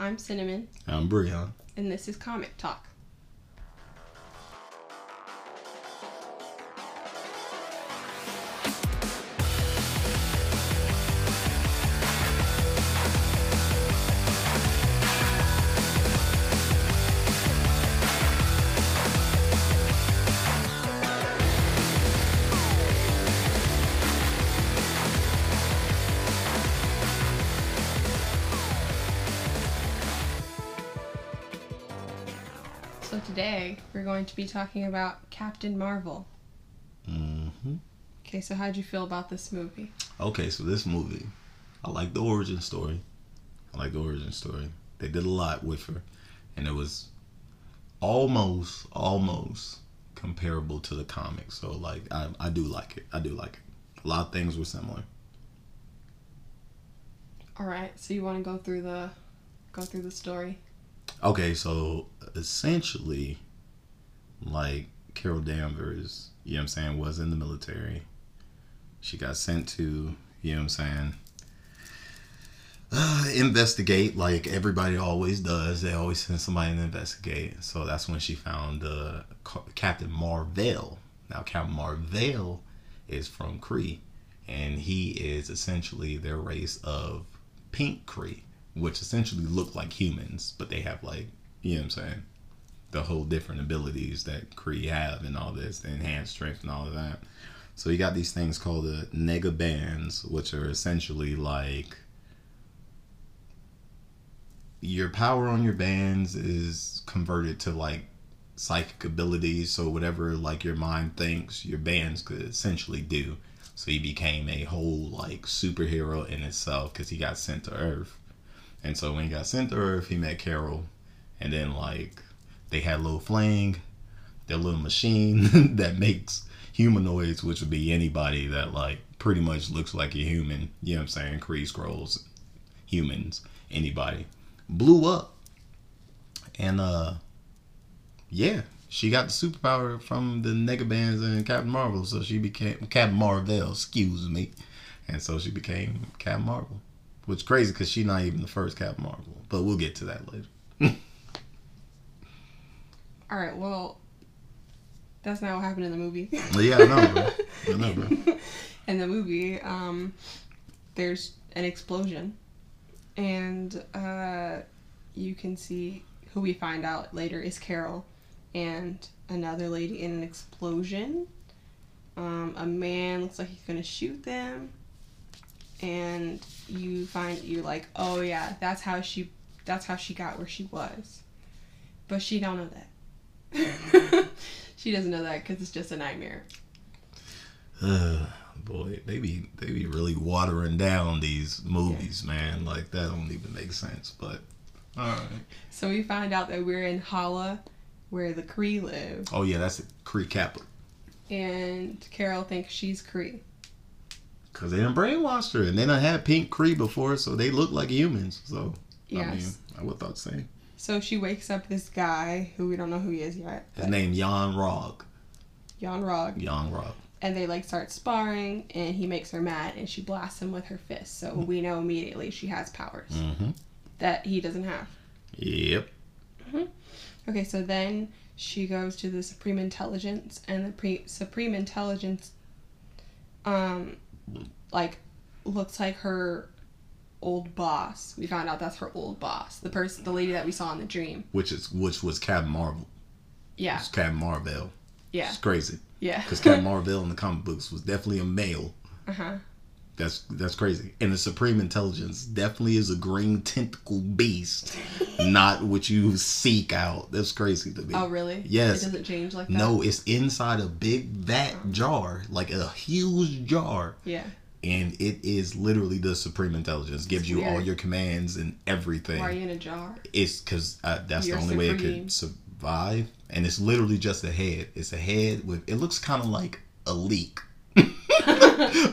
I'm Cinnamon, I'm Breon. and this is Comic Talk. Going to be talking about Captain Marvel. hmm Okay, so how'd you feel about this movie? Okay, so this movie, I like the origin story. I like the origin story. They did a lot with her, and it was almost, almost comparable to the comics. So like, I, I do like it. I do like it. A lot of things were similar. All right, so you want to go through the go through the story? Okay, so essentially, like Carol Danvers, you know what I'm saying, was in the military. She got sent to, you know what I'm saying, uh, investigate like everybody always does. They always send somebody to investigate. So that's when she found uh, Ca- Captain Marvel. Now, Captain Marvel is from Kree, and he is essentially their race of pink Kree, which essentially look like humans, but they have like, you know what I'm saying, the whole different abilities that Kree have and all this, the enhanced strength and all of that. So you got these things called the nega bands, which are essentially like your power on your bands is converted to like psychic abilities. So whatever like your mind thinks, your bands could essentially do. So he became a whole like superhero in itself because he got sent to Earth. And so when he got sent to Earth, he met Carol, and then like they had little fling, their little machine that makes humanoids, which would be anybody that like pretty much looks like a human. You know what I'm saying? Kree Skrulls, humans, anybody, blew up, and uh, yeah, she got the superpower from the Negabands and Captain Marvel, so she became Captain Marvel. Excuse me, and so she became Captain Marvel. Which is crazy because she's not even the first Captain Marvel, but we'll get to that later. All right, well, that's not what happened in the movie. yeah, I know, bro. I know, bro. in the movie, um, there's an explosion, and uh, you can see who we find out later is Carol, and another lady in an explosion. Um, a man looks like he's gonna shoot them, and you find you're like, oh yeah, that's how she, that's how she got where she was, but she don't know that. she doesn't know that because it's just a nightmare. Uh, boy, they be they be really watering down these movies, man. Like that don't even make sense. But all right. So we find out that we're in Hala, where the Kree live, Oh yeah, that's a Kree capital. and Carol thinks she's Kree. Cause they done brainwashed her, and they done had pink Kree before, so they look like humans. So I mean, Yes. I would thought the same. So she wakes up this guy who we don't know who he is yet, His name Yon-Rogg. Jan Rog, Yon-Rogg. and they like start sparring, and he makes her mad, and she blasts him with her fist. So we know immediately she has powers Mm-hmm. that he doesn't have. Yep. Okay, so then she goes to the Supreme Intelligence, and the pre- Supreme Intelligence, um, like, looks like her old boss. We found out that's her old boss, the person, the lady that we saw in the dream. Which is which was Captain Marvel. Yeah, It's Captain Marvel. yeah, It's crazy. yeah. Because Captain Marvel in the comic books was definitely a male. uh huh. That's that's crazy. And the Supreme Intelligence definitely is a green tentacle beast, not what you seek out. That's crazy to me. Oh, really? Yes. It doesn't change like that. No, it's inside a big vat jar, like a huge jar, Yeah. And it is literally the Supreme Intelligence. Gives you all your commands and everything. Why are you in a jar? It's because uh, that's You're the only way it could survive, and it's literally just a head. It's a head with. It looks kind of like a leek.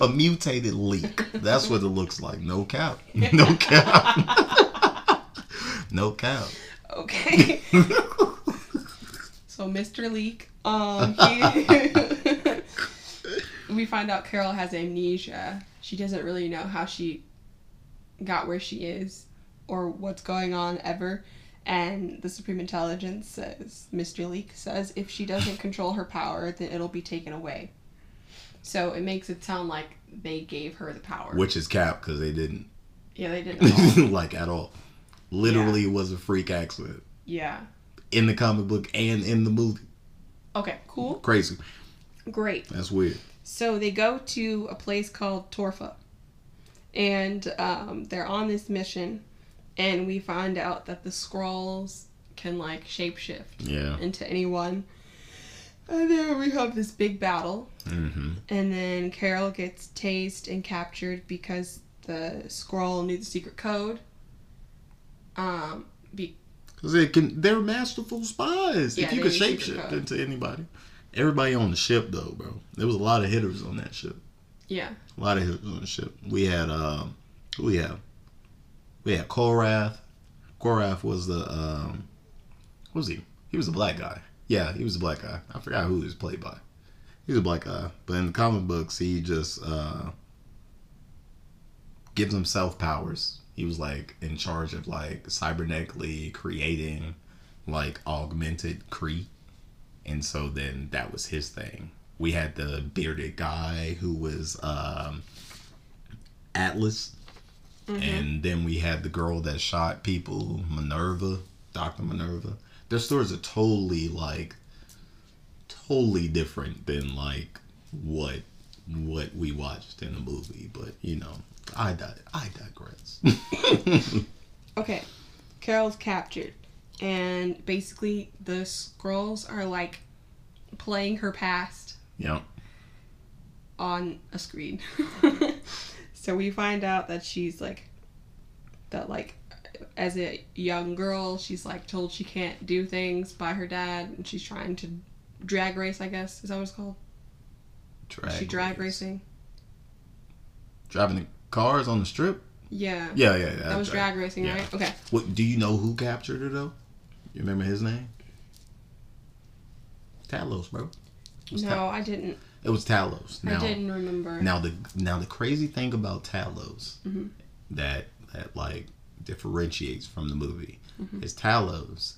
a mutated leek. That's what it looks like. No cap. No cap. no cap. Okay. so Mr. Leak, um, he, we find out Carol has amnesia. She doesn't really know how she got where she is, or what's going on ever. And the Supreme Intelligence says, Mr. Leak says, if she doesn't control her power, then it'll be taken away. So it makes it sound like they gave her the power. Which is cap because they didn't yeah, they didn't. at all. like at all. Literally was a freak accident yeah. in the comic book and in the movie. Okay, cool. Crazy. Great. That's weird. So they go to a place called Torfa, and um, they're on this mission, and we find out that the Skrulls can like shapeshift Yeah. into anyone. And then we have this big battle, Mm-hmm. and then Carol gets tased and captured because the Skrull knew the secret code. Um, Because they can, they're masterful spies. Yeah, if you could shapeshift into anybody. Everybody on the ship, though, bro. There was a lot of hitters on that ship. yeah, A lot of hitters on the ship. We had, um, who we have? We had Korath. Korath was the, um, what was he? He was a black guy. Yeah, he was a black guy. I forgot who he was played by. He was a black guy. But in the comic books, he just, uh, gives himself powers. He was like in charge of like cybernetically creating like augmented Kree. And so then that was his thing. We had the bearded guy who was um Atlas. And then we had the girl that shot people, Minerva, Dr. Minerva. Their stories are totally like totally different than like what what we watched in the movie, but you know, I di- I digress. Okay, Carol's captured, and basically the Skrulls are like playing her past yeah. on a screen. so we find out that she's like that like as a young girl, she's like told she can't do things by her dad, and she's trying to drag race. I guess is that what it's called? Drag she drag race. racing. Driving the cars on the strip? Yeah. Yeah, yeah, yeah. That was drag racing, yeah. right? Okay. What do you know who captured her though? You remember his name? Talos, bro. No, I didn't. it was Talos. Now, I didn't remember. Now the now the crazy thing about Talos Mhm. that that like differentiates from the movie Mhm. is Talos.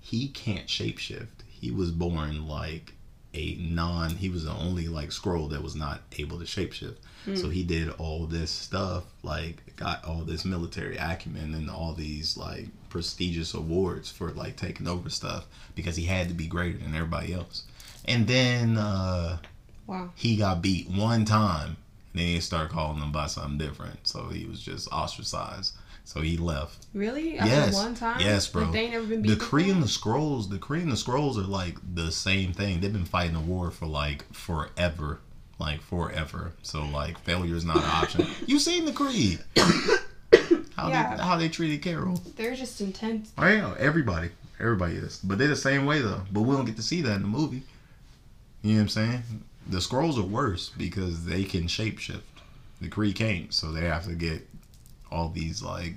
He can't shapeshift. He was born like a non. He was the only like Skrull that was not able to shapeshift. So he did all this stuff, like got all this military acumen and all these like prestigious awards for like taking over stuff because he had to be greater than everybody else. And then uh Wow. he got beat one time and then they started calling him by something different. So he was just ostracized. So he left. Really? After Yes. one time? Yes, bro. Like they ain't never been The Kree and the Skrulls, the Kree and the Skrulls are like the same thing. They've been fighting a war for like forever. Like forever. So like failure is not an option. You seen the Kree. how Yeah. they how they treated Carol. They're just intense. Oh yeah, everybody. Everybody is. But they're the same way though. But we don't get to see that in the movie. You know what I'm saying? The Skrulls are worse because they can shapeshift. The Kree can't, so they have to get all these like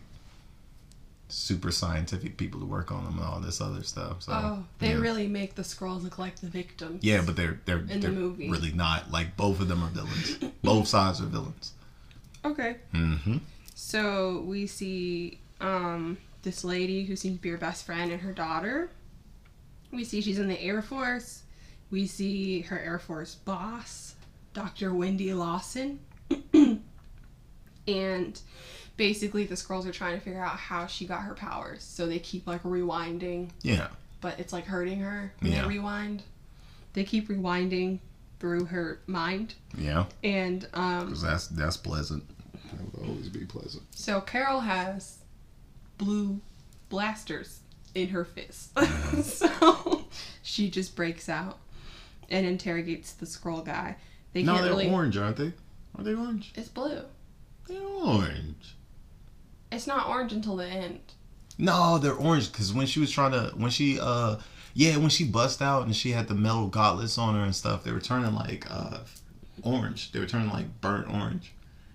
super scientific people to work on them and all this other stuff. So Oh, they yeah. really make the Skrulls look like the victims. Yeah, but they're they're, the they're movie. really not. Like both of them are villains. both sides are villains. Okay. Mm-hmm. So we see um, this lady who seems to be her best friend and her daughter. We see she's in the Air Force. We see her Air Force boss, Dr. Wendy Lawson. and basically, the Skrulls are trying to figure out how she got her powers. So they keep like rewinding, Yeah. but it's like hurting her when Yeah. they rewind. They keep rewinding through her mind. Yeah. And um, Because that's that's pleasant. That will always be pleasant. So Carol has blue blasters in her fist. so she just breaks out and interrogates the Skrull guy. They No, can't they're really. orange, aren't they? Are they orange? It's blue. They're orange. It's not orange until the end. No, they're orange because when she was trying to, when she, uh, yeah, when she bust out and she had the metal gauntlets on her and stuff, they were turning like uh, orange. They were turning like burnt orange,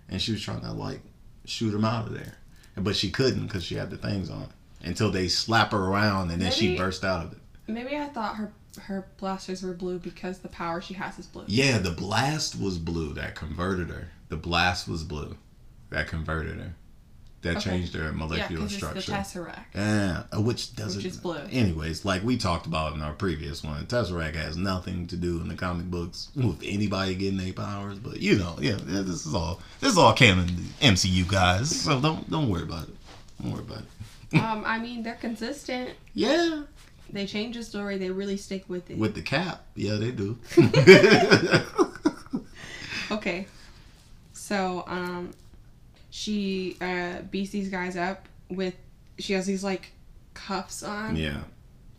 and she was trying to like shoot them out of there, but she couldn't because she had the things on until they slap her around and then she burst out of it. Maybe I thought her her blasters were blue because the power she has is blue. Yeah, the blast was blue that converted her. The blast was blue that converted her. That Okay. changed their molecular Yeah, because it's the structure. Tesseract. Yeah, uh, which doesn't. Which is blue. Anyways, like we talked about in our previous one, Tesseract has nothing to do in the comic books with anybody getting their powers. But you know, yeah, yeah, this is all this is all canon MCU guys. So don't don't worry about it. Don't worry about it. um, I mean, they're consistent. Yeah, They change the story. They really stick with it. with the cap, yeah, they do. Okay. So, um, she uh, beats these guys up with. She has these like cuffs on yeah,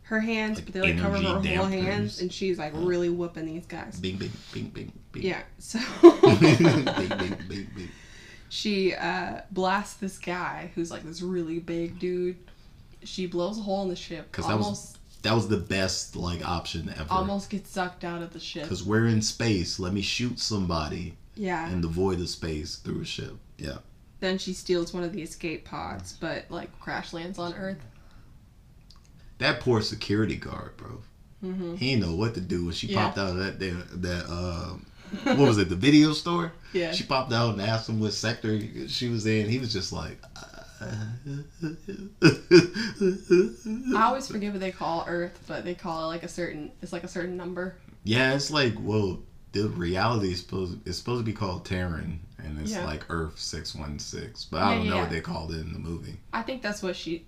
her hands, Like but they like cover her whole hands, and she's like really whooping these guys. bing, bing, bing, bing, bing. Yeah. So bing, bing, bing, bing. she uh, blasts this guy who's like this really big dude. She blows a hole in the ship. 'Cause that was- Almost, That was the best like option ever. almost gets sucked out of the ship. Because we're in space. Let me shoot somebody Yeah. in the void of space through a ship. Yeah. Then she steals one of the escape pods, but like crash lands on Earth. That poor security guard, bro. hmm He didn't know what to do when she Yeah. popped out of that that, that uh, what was it? The video store. Yeah. She popped out and asked him what sector she was in. He was just like. I always forget what they call Earth, but they call it like a certain. It's like a certain number. yeah, it's like well, the reality is supposed it's supposed to be called Terran, and it's Yeah. like Earth six one six. But I Yeah, don't know what they called it in the movie. I think that's what she.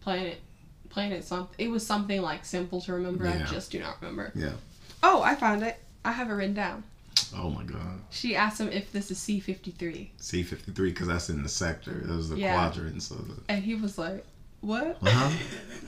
Planet. Planet something. It was something like simple to remember. I just do not remember. Yeah. Oh, I found it. I have it written down. Oh my god. She asked him if this is C fifty three, C fifty three because that's in the sector. That was the Yeah. quadrants of it. and he was like, "What?" Uh-huh.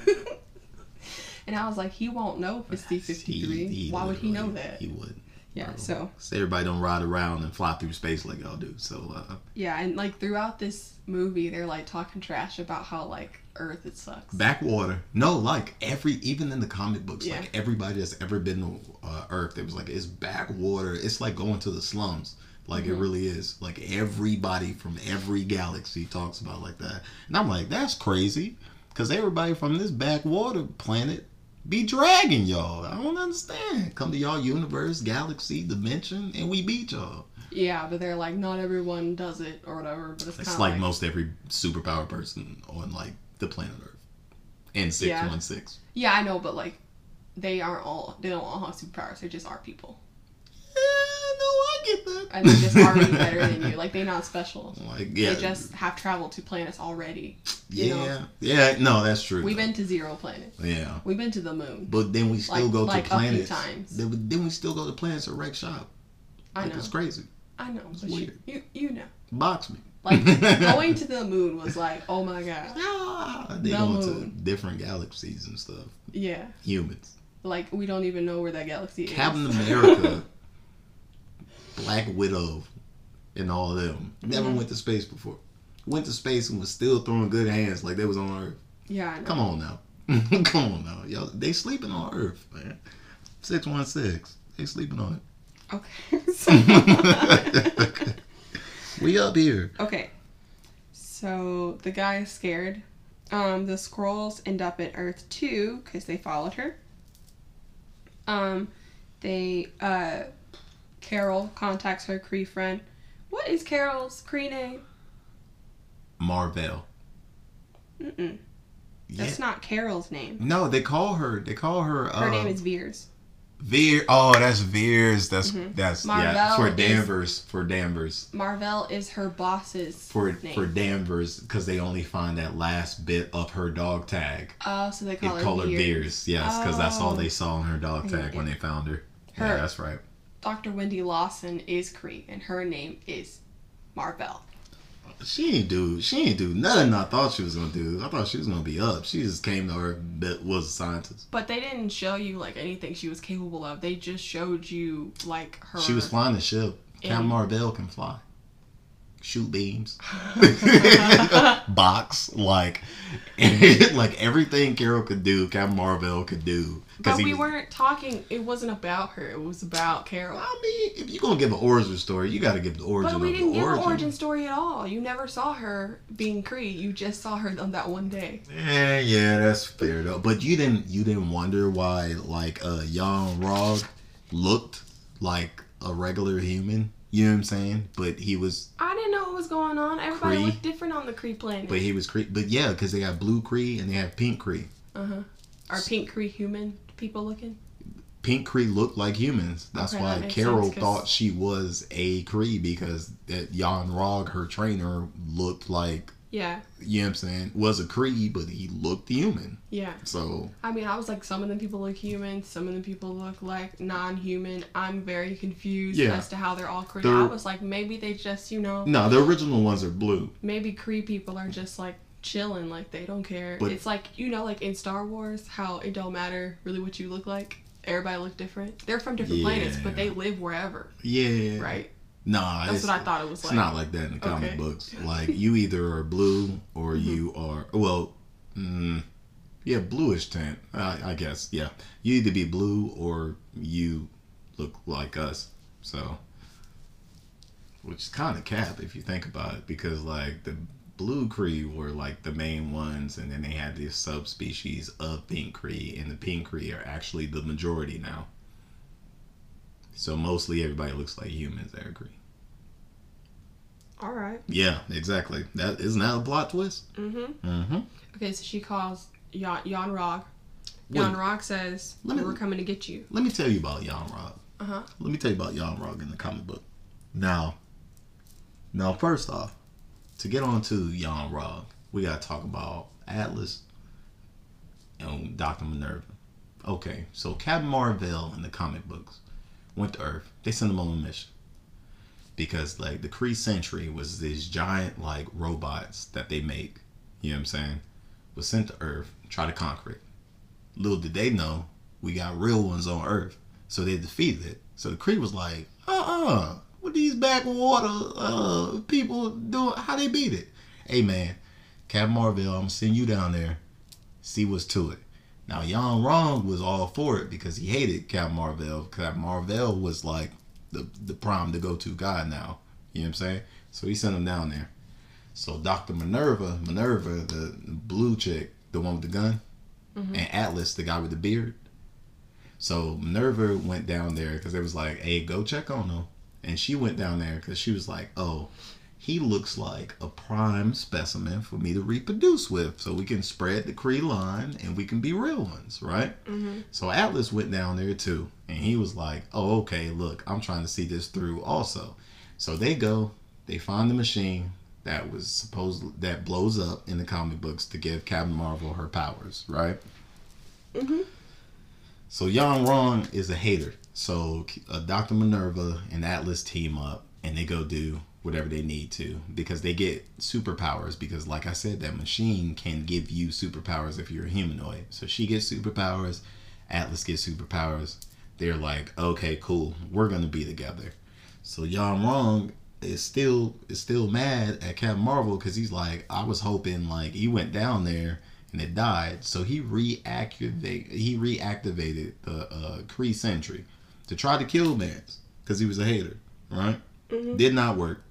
and I was like, "He won't know if it's C fifty he Why would he know that?" He would. Yeah. So So everybody don't ride around and fly through space like y'all do. So uh, yeah, and like throughout this movie, they're like talking trash about how like Earth it sucks. backwater. No, like every even in the comic books, Yeah. like everybody that's ever been to uh, Earth, it was like it's backwater. It's like going to the slums. Like it Mhm. really is. Like everybody from every galaxy talks about like that, and I'm like, that's crazy, because everybody from this backwater planet be dragging y'all. I don't understand. Come to y'all universe, galaxy, dimension, and we beat y'all. Yeah, but they're like, not everyone does it or whatever. But it's, It's like, like, most every superpower person on like the planet Earth. And six Yeah. one six. yeah, I know, but like, they aren't all. They don't all have superpowers. They just are people, Yeah, no, I get that. and they just already better than you. Like they're not special. Like yeah, They just have traveled to planets already. you yeah, know. yeah. No, that's true. We've been to zero planets. yeah, We've been to the moon. but then we still Like- go like to planets. times. Then, then we still go to planets at wreck shop. I Like, know. It's crazy. I know. It's But you, weird. you, you know. Box me. Like going to the moon was like, oh my god. Ah, they The going to moon. different galaxies and stuff. Yeah. Humans. Like we don't even know where that galaxy is. Captain America, Black Widow, and all of them never Mhm. went to space before. Went to space and was still throwing good hands like they was on Earth. Yeah, I know. Come on now. Come on now. Yo, they sleeping on Earth, man. 616. They sleeping on it. Okay. we up here. okay. So the guy is scared. Um, the Skrulls end up at Earth 2 because they followed her. Um, they, uh, Carol contacts her Kree friend. What is Carol's Kree name? Marvel. Mm-mm. Yeah. That's not Carol's name. No, they call her. They call her. Her uh, name is Vers. Veer. Oh, that's Vers. That's Mhm. that's yeah Marvel for is- Danvers. For Danvers. Mar-Vell is her boss's For name. for Danvers because they only find that last bit of her dog tag. Oh, so they They call her, call her Vers. Vers. Yes, because that's all Oh. they saw on her dog tag when they found her. Yeah, that's right. Dr. Wendy Lawson is Kree, and her name is Mar-Vell. She ain't do. She ain't do nothing. I thought she was gonna do. I thought she was gonna be up. She just came to her. But was a scientist. But they didn't show you like anything she was capable of. They just showed you like her. She was flying the ship. Captain And- Marvel can fly. Shoot beams. Box like, like everything Carol could do, Captain Marvel could do. But we was- weren't talking. It wasn't about her. It was about Carol. I mean, if you're gonna give an origin story, you got to give the origin But we of didn't the get origin. an origin story at all. You never saw her being Kree. You just saw her on that one day. Yeah, yeah, that's fair though. But you didn't, you didn't wonder why like uh, Yon-Rogg looked like a regular human. You know what I'm saying? But he was I didn't know what was going on. Everybody looked different on the Kree planet. But he was Kree. But yeah, because they got blue Kree and they have pink Kree. Uh huh. Are pink Kree human people looking? Pink Kree looked like humans. That's Okay, why that Carol thought she was a Kree because that Yon-Rogg, her trainer, looked like Yeah. you know what I'm saying, was a Kree, but he looked human. Yeah. So I mean, I was like, some of the people look human, some of the people look like non-human. I'm very confused Yeah. as to how they're all Kree. They're- I was like, maybe they just, you know, no, the original ones are blue. maybe Kree people are just like chilling, like they don't care. But- it's like you know, like in Star Wars, how it don't matter really what you look like. Everybody look different. They're from different planets, but they live wherever, Yeah. right? Nah, That's what I thought it was it's like. not like that in the comic Okay. books. Like you either are blue or Mm-hmm. you are well, mm, yeah, bluish tint. I, I guess yeah. You either be blue or you look like us. So, which is kind of cap if you think about it, because like the blue Kree were like the main ones, and then they had this subspecies of pink Kree, and the pink Kree are actually the majority now. So mostly everybody looks like humans. I agree. All right. Yeah, exactly. That isn't that a plot twist. Mm-hmm. Mm-hmm. Okay, so she calls Jan, Yon-Rogg. Jan Rog says, Let me- "We're coming to get you." Let me tell you about Yon-Rogg. Uh huh. Let me tell you about Yon-Rogg in the comic book. Now, now first off, to get on to Yon-Rogg, we gotta talk about Atlas and Doctor Minerva. Okay, so Captain Marvel in the comic books went to Earth. They sent them on a mission because like the Kree Sentry was these giant like robots that they make. You know what I'm saying? Was sent to Earth, try to conquer it. Little did they know, we got real ones on Earth. So they defeated it. So the Kree was like, uh-uh, what these backwater uh, people doing? How they beat it? Hey man, Captain Marvel, I'm gonna send you down there. See what's to it. Now Jan Rong was all for it because he hated Captain Marvel. Captain Marvel was like the the prime to go to guy now. You know what I'm saying? So he sent him down there. So Dr. Minerva, Minerva, the blue chick, the one with the gun, mm-hmm. and Atlas, the guy with the beard. So Minerva went down there because it was like, hey, go check on him. And she went down there because she was like, oh, he looks like a prime specimen for me to reproduce with so we can spread the Cree line and we can be real ones, right? Mm-hmm. So Atlas went down there too. And he was like, oh, okay, look, I'm trying to see this through also. So they go, they find the machine that was supposed that blows up in the comic books to give Captain Marvel her powers, right? Mhm. So Jan Ron is a hater. So uh, Dr. Minerva and Atlas team up and they go do whatever they need to because they get superpowers because like I said that machine can give you superpowers if you're a humanoid. So she gets superpowers, Atlas gets superpowers. They're like, "Okay, cool. We're going to be together." So yon rong is still is still mad at Captain Marvel because he's like, I was hoping like he went down there and it died, so he reactivate he reactivated the uh, Kree Sentry to try to kill Mans because he was a hater, right? Mhm. Did not work.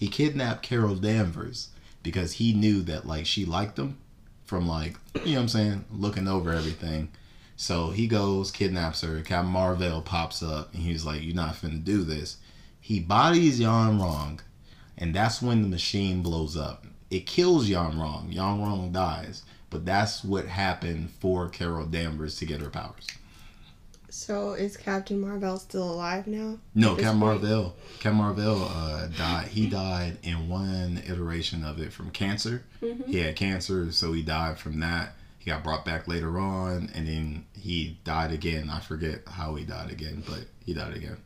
He kidnapped Carol Danvers because he knew that like she liked him from like you know what I'm saying, looking over everything. So he goes, kidnaps her. Captain Marvel pops up, and he's like, "You're not finna do this." He bodies Jan Rong, and that's when the machine blows up. It kills Jan Rong. Jan Rong dies, but that's what happened for Carol Danvers to get her powers. So is Captain Marvel still alive now? No, Captain? Marvel. Captain Marvel uh, died. He died in one iteration of it from cancer. Mhm. He had cancer, so he died from that. He got brought back later on, and then he died again. I forget how he died again, but he died again.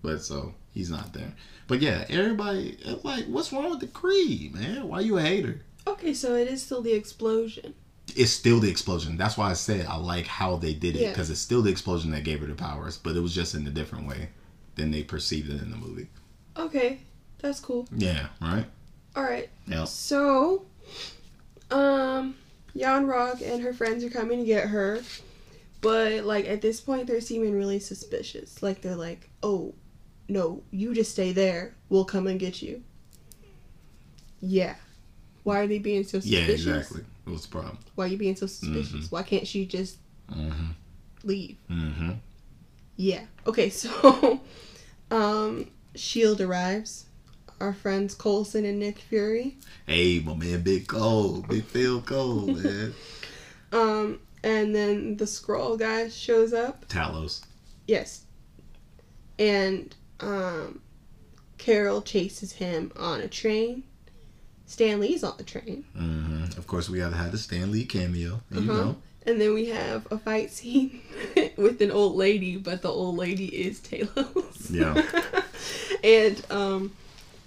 But so he's not there. But yeah, everybody like, what's wrong with the Creed, man? Why you a hater? Okay, so it is still the explosion. It's still the explosion. That's why I said I like how they did it Yeah. because it's still the explosion that gave her the powers, but it was just in a different way than they perceived it in the movie. Okay, that's cool. Yeah, right. All right. Yeah. So, um, Yon-Rogg and her friends are coming to get her, but like at this point they're seeming really suspicious. Like they're like, "Oh, no, you just stay there. We'll come and get you." Yeah. Why are they being so suspicious? Yeah, exactly. What's the problem? Why are you being so suspicious? Why can't she just Mm-hmm. leave? Mm-hmm. Yeah. Okay, so um Shield arrives. our friends Coulson and Nick Fury. Hey, my man, Big Cole, Big Phil Cole, man. Um, and then the Skrull guy shows up. Talos. Yes. And um, Carol chases him on a train. Stan Lee's on the train. Mm-hmm. Of course, we have had the Stan Lee cameo. You Uh-huh. know. And then we have a fight scene with an old lady, but the old lady is Talos. Yeah. and um,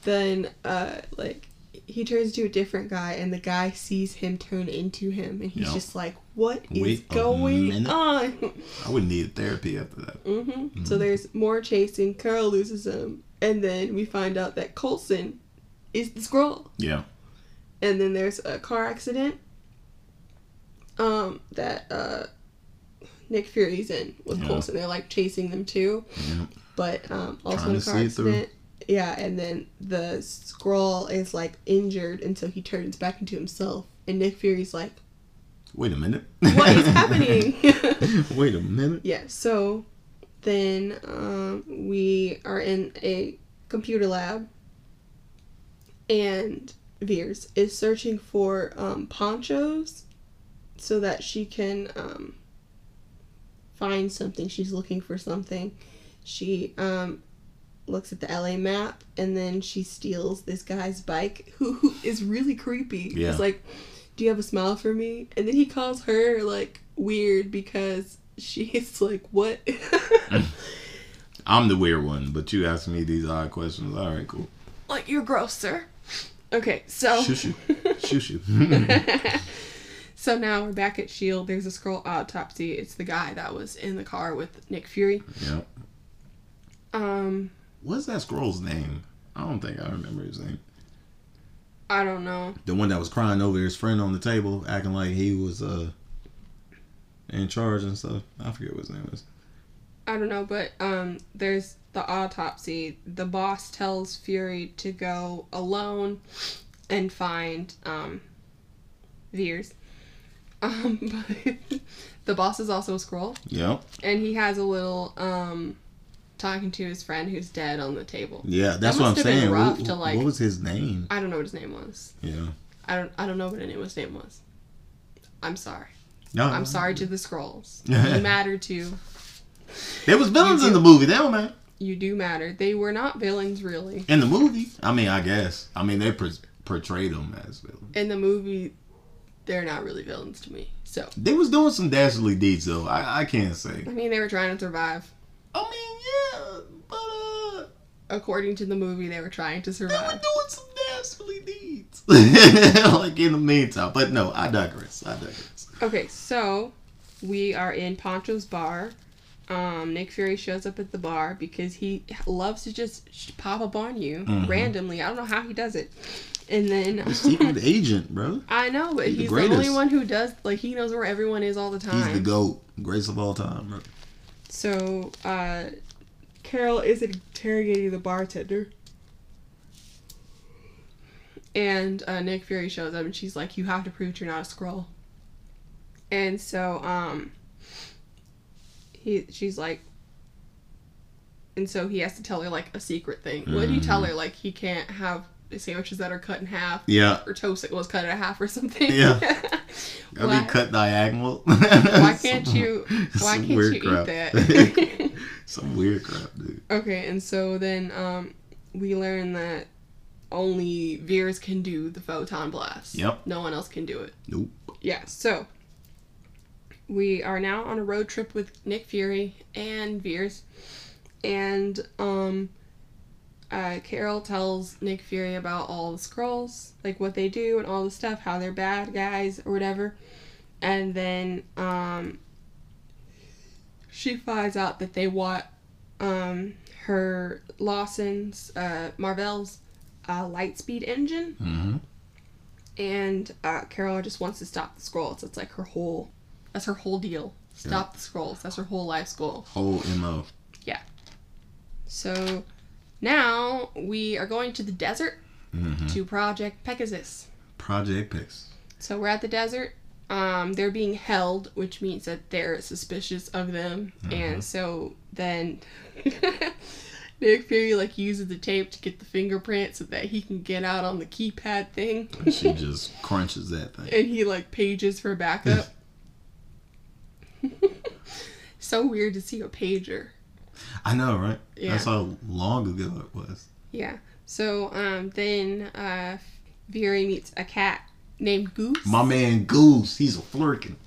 then uh, like he turns to a different guy, and the guy sees him turn into him, and he's Yeah. just like, "What is Wait a going on?" I would need therapy after that. Mm-hmm. So there's more chasing. Carol loses him, and then we find out that Coulson is the Skrull. Yeah. And then there's a car accident. Um, that uh, Nick Fury's in with Yeah. Coulson. They're like chasing them too, Yeah. but um, also in a car see it through. accident. Yeah, and then the Skrull is like injured and so he turns back into himself, and Nick Fury's like, Wait a minute. "What is happening?" Wait a minute. Yeah, so then um, we are in a computer lab, and Vers is searching for um, Pancho's so that she can um, find something. She's looking for something. She um, looks at the LA map and then she steals this guy's bike who, who is really creepy. Yeah. He's like, Do you have a smile for me? And then he calls her like weird because she's like, What? I'm the weird one, but you asked me these odd questions. All right, cool. like, you're gross, sir. Okay, so. Shoo shoo. Shoo shoo. so now we're back at S.H.I.E.L.D. There's a Skrull autopsy. It's the guy that was in the car with Nick Fury. yeah. Um, What's that Skrull's name? I don't think I remember his name. I don't know. The one that was crying over his friend on the table, acting like he was uh in charge and stuff. I forget what his name is. I don't know, but um, there's the autopsy. The boss tells Fury to go alone and find um, Vers. Um, but the boss is also a Skrull, Yep. and he has a little um, talking to his friend who's dead on the table. Yeah, that's That what I'm must have been saying. rough What, to, like- what was his name? I don't know what his name was. Yeah. I don't. I don't know what anyone's name was. I'm sorry. No, I'm sorry to the Skrulls. You matter too. There was villains in the movie. They don't matter. You do matter. They were not villains really. In the movie, I mean, I guess. I mean, they per- portrayed them as villains. in the movie, they're not really villains to me. So, They was doing some dastardly deeds, though. I, I can't say. I mean, they were trying to survive. I mean, yeah, but uh, According to the movie, they were trying to survive. they were doing some dastardly deeds. like in the meantime, but no, I digress. I digress. Okay, so we are in Pancho's bar. Um, Nick Fury shows up at the bar because he loves to just pop up on you Mhm. randomly. I don't know how he does it. And then The secret agent, bro. I know, but He's the he's the, only one who does like he knows where everyone is all the time. He's the goat, greatest of all time, bro. So, uh, Carol is interrogating the bartender. And uh, Nick Fury shows up and she's like, You have to prove you're not a Skrull. And so, um, he, she's like, and so he has to tell her like a secret thing. What do you tell her? Like, he can't have sandwiches that are cut in half Yeah, or toast that was cut in half or something. Yeah. I mean, cut diagonal. Why can't you? Why can't you crap. eat that? some weird crap, dude. Okay, and so then um, we learn that only Vers can do the photon blast. Yep. No one else can do it. Nope. Yeah, so we are now on a road trip with Nick Fury and Vers. And um, uh, Carol tells Nick Fury about all the Skrulls, like what they do and all the stuff, how they're bad guys or whatever. And then um, she finds out that they want um, her Lawson's, uh, Mar-Vell's uh, light speed engine Mm-hmm. and uh, Carol just wants to stop the Skrulls. It's like her whole, that's her whole deal. Stop the Skrulls. That's her whole life's goal. Whole mo. Yeah. So now we are going to the desert Mm-hmm. to Project Pegasus. Project Pix. So we're at the desert. Um, they're being held, which means that they're suspicious of them, and so then Nick Fury like uses the tape to get the fingerprint so that he can get out on the keypad thing. she just crunches that thing. and he like pages for backup. So weird to see a pager. I know, right? Yeah. That's how long ago it was. Yeah. So um then uh Fury meets a cat named Goose. My man Goose, he's a Flerken.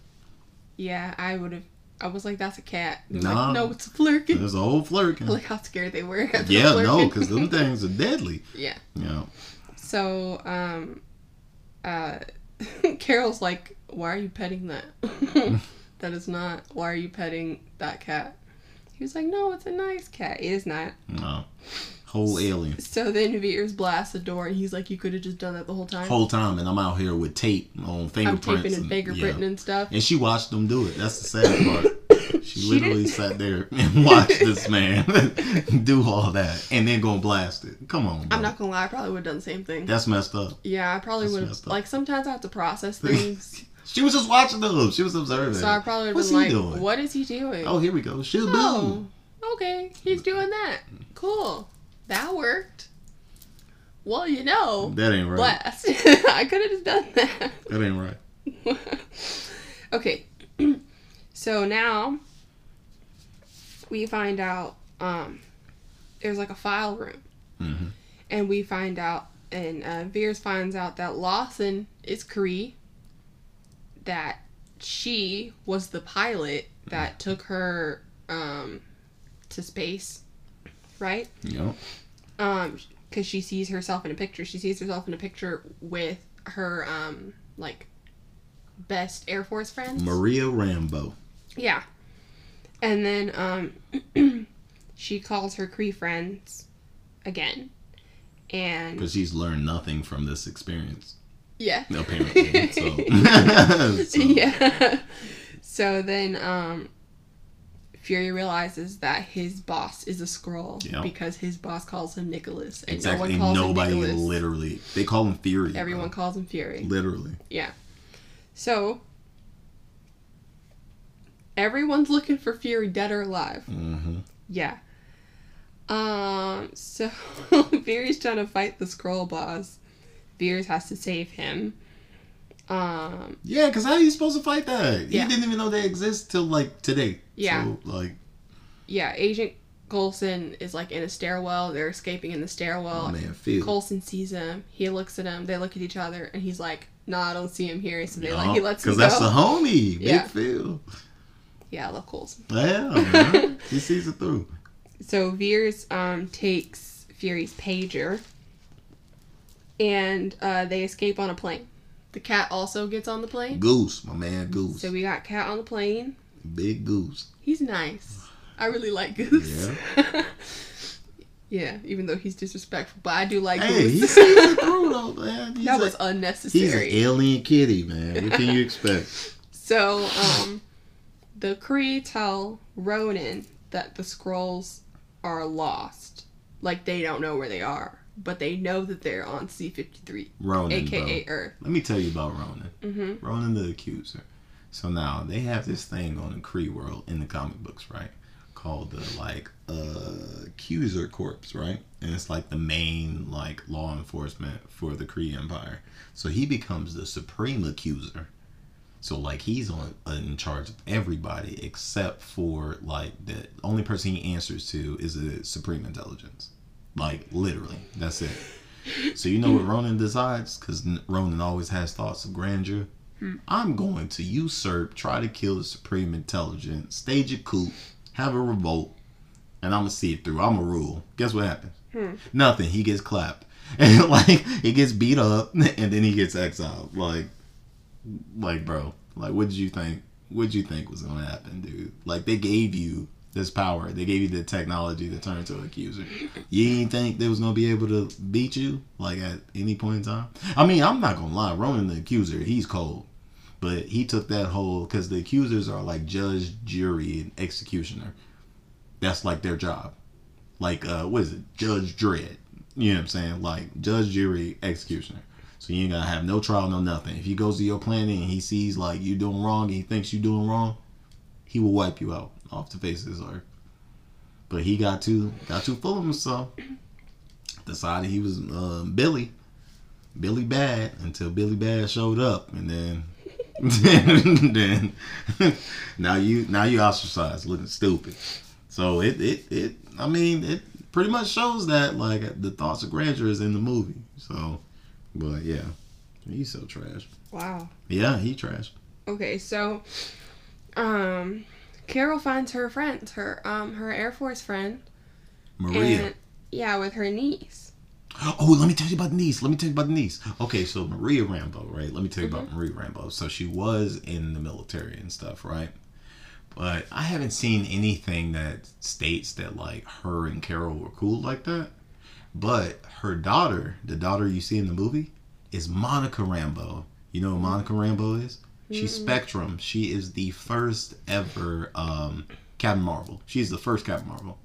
Yeah, I would have. I was like, "That's a cat." Nah. like, no, it's a Flerken. There's a whole Flerken. Like how scared they were. at the yeah, no, because them things are deadly. yeah. You know, So um, uh, Carol's like, "Why are you petting that? that is not. Why are you petting that cat?" He was like, "No, it's a nice cat. It is not." no. Whole alien. So then Vers blasts the door, and he's like, "You could have just done that the whole time." Whole time, and I'm out here with tape on fingerprints. I'm taping and and- fingerprinting yeah. and stuff. And she watched them do it. That's the sad part. She, She literally didn't- sat there and watched this man do all that and then go blast it. Come on, bro. I'm not gonna lie, I probably would have done the same thing. That's messed up. yeah, I probably would have. Like sometimes I have to process things. She was just watching them. She was observing. So I probably What's he like, doing? "What is he doing?" Oh, here we go. Shaboo. Oh, okay, he's doing that. Cool, that worked. Well, you know, That ain't right. blast. I could have just done that. That ain't right. okay, so now we find out um, there's like a file room, hmm and we find out, and uh, Vers finds out that Lawson is Kree. That she was the pilot that took her um, to space, right? Yep. Um, because she sees herself in a picture. She sees herself in a picture with her um like best Air Force friends. Maria Rambeau. Yeah. And then um she calls her Kree friends again. And Because she's learned nothing from this experience, yeah. apparently. so. So, Yeah. So then um Fury realizes that his boss is a Skrull Yeah. because his boss calls him Nicholas and Exactly. no one calls Nobody him Nicholas. literally. They call him Fury. bro. Everyone calls him Fury. Literally. Yeah. So everyone's looking for Fury dead or alive. hmm Yeah. Um so Fury's trying to fight the Skrull boss. Vers has to save him. Um Yeah, because how are you supposed to fight that? Yeah. You didn't even know they exist till like today. Yeah. So, like, yeah, Agent Coulson is like in a stairwell. They're escaping in the stairwell. oh man, Phil. Coulson sees him. He looks at him. They look at each other, and he's like, "No, I don't see him here." So they like he lets him Because that's the homie. Yeah. Big Phil. yeah, I love Coulson. Yeah, man. he sees it through. So Vers um, takes Fury's pager, and uh, they escape on a plane. The cat also gets on the plane. Goose, my man Goose. So we got cat on the plane. Big Goose. He's nice. I really like Goose. Yeah. even though he's disrespectful, but I do like Hey, he Goose. sees it through though, man. He's that a- was unnecessary. He's an alien kitty, man. What can you expect? So, um, the Kree tell Ronan that the Skrulls are lost. Like they don't know where they are, but they know that they're on C fifty three, Ronan, aka bro. Earth. Let me tell you about Ronan. Mm-hmm. Ronan the Accuser. So now they have this thing on the Kree world in the comic books, right? Called the like uh Accuser Corps, right? And it's like the main like law enforcement for the Kree Empire. So he becomes the supreme accuser. So like he's on uh, in charge of everybody except for like the only person he answers to is the supreme intelligence. Like literally, that's it. So you know what Ronan decides? Because Ronan always has thoughts of grandeur. I'm going to usurp, try to kill the supreme intelligence, stage a coup, have a revolt, and I'm gonna see it through. I'm a rule. Guess what happens? Hmm. Nothing. He gets clapped, and like he gets beat up, and then he gets exiled. Like, like bro, like what did you think? What did you think was gonna happen, dude? Like they gave you this power. They gave you the technology to turn to an accuser. You didn't think they was gonna be able to beat you like at any point in time. I mean, I'm not gonna lie. Ronan the accuser, he's cold, but he took that whole because the accusers are like judge, jury, and executioner. That's like their job. Like uh, what is it? Judge Dredd. You know what I'm saying? Like judge, jury, executioner. So you ain't gonna have no trial, no nothing. If he goes to your planet and he sees like you doing wrong and he thinks you doing wrong, he will wipe you out off the face of this earth. But he got too got too full of himself. Decided he was uh, Billy, Billy Bad until Billy Bad showed up, and then then, then now you now you ostracized, looking stupid. So it it it I mean it pretty much shows that like the thoughts of grandeur is in the movie. So, but yeah, he's so trash. Wow. Yeah, he trash. Okay, so um Carol finds her friend, her um her Air Force friend. Maria. And, yeah, with her niece. Oh, let me tell you about the niece. Let me tell you about the niece. Okay, so Maria Rambeau, right? Let me tell you about Maria Rambeau. So she was in the military and stuff, right? But I haven't seen anything that states that like her and Carol were cool like that. But her daughter, the daughter you see in the movie, is Monica Rambeau. You know who Monica Rambeau is? She's Spectrum. She is the first ever um, Captain Marvel. She's the first Captain Marvel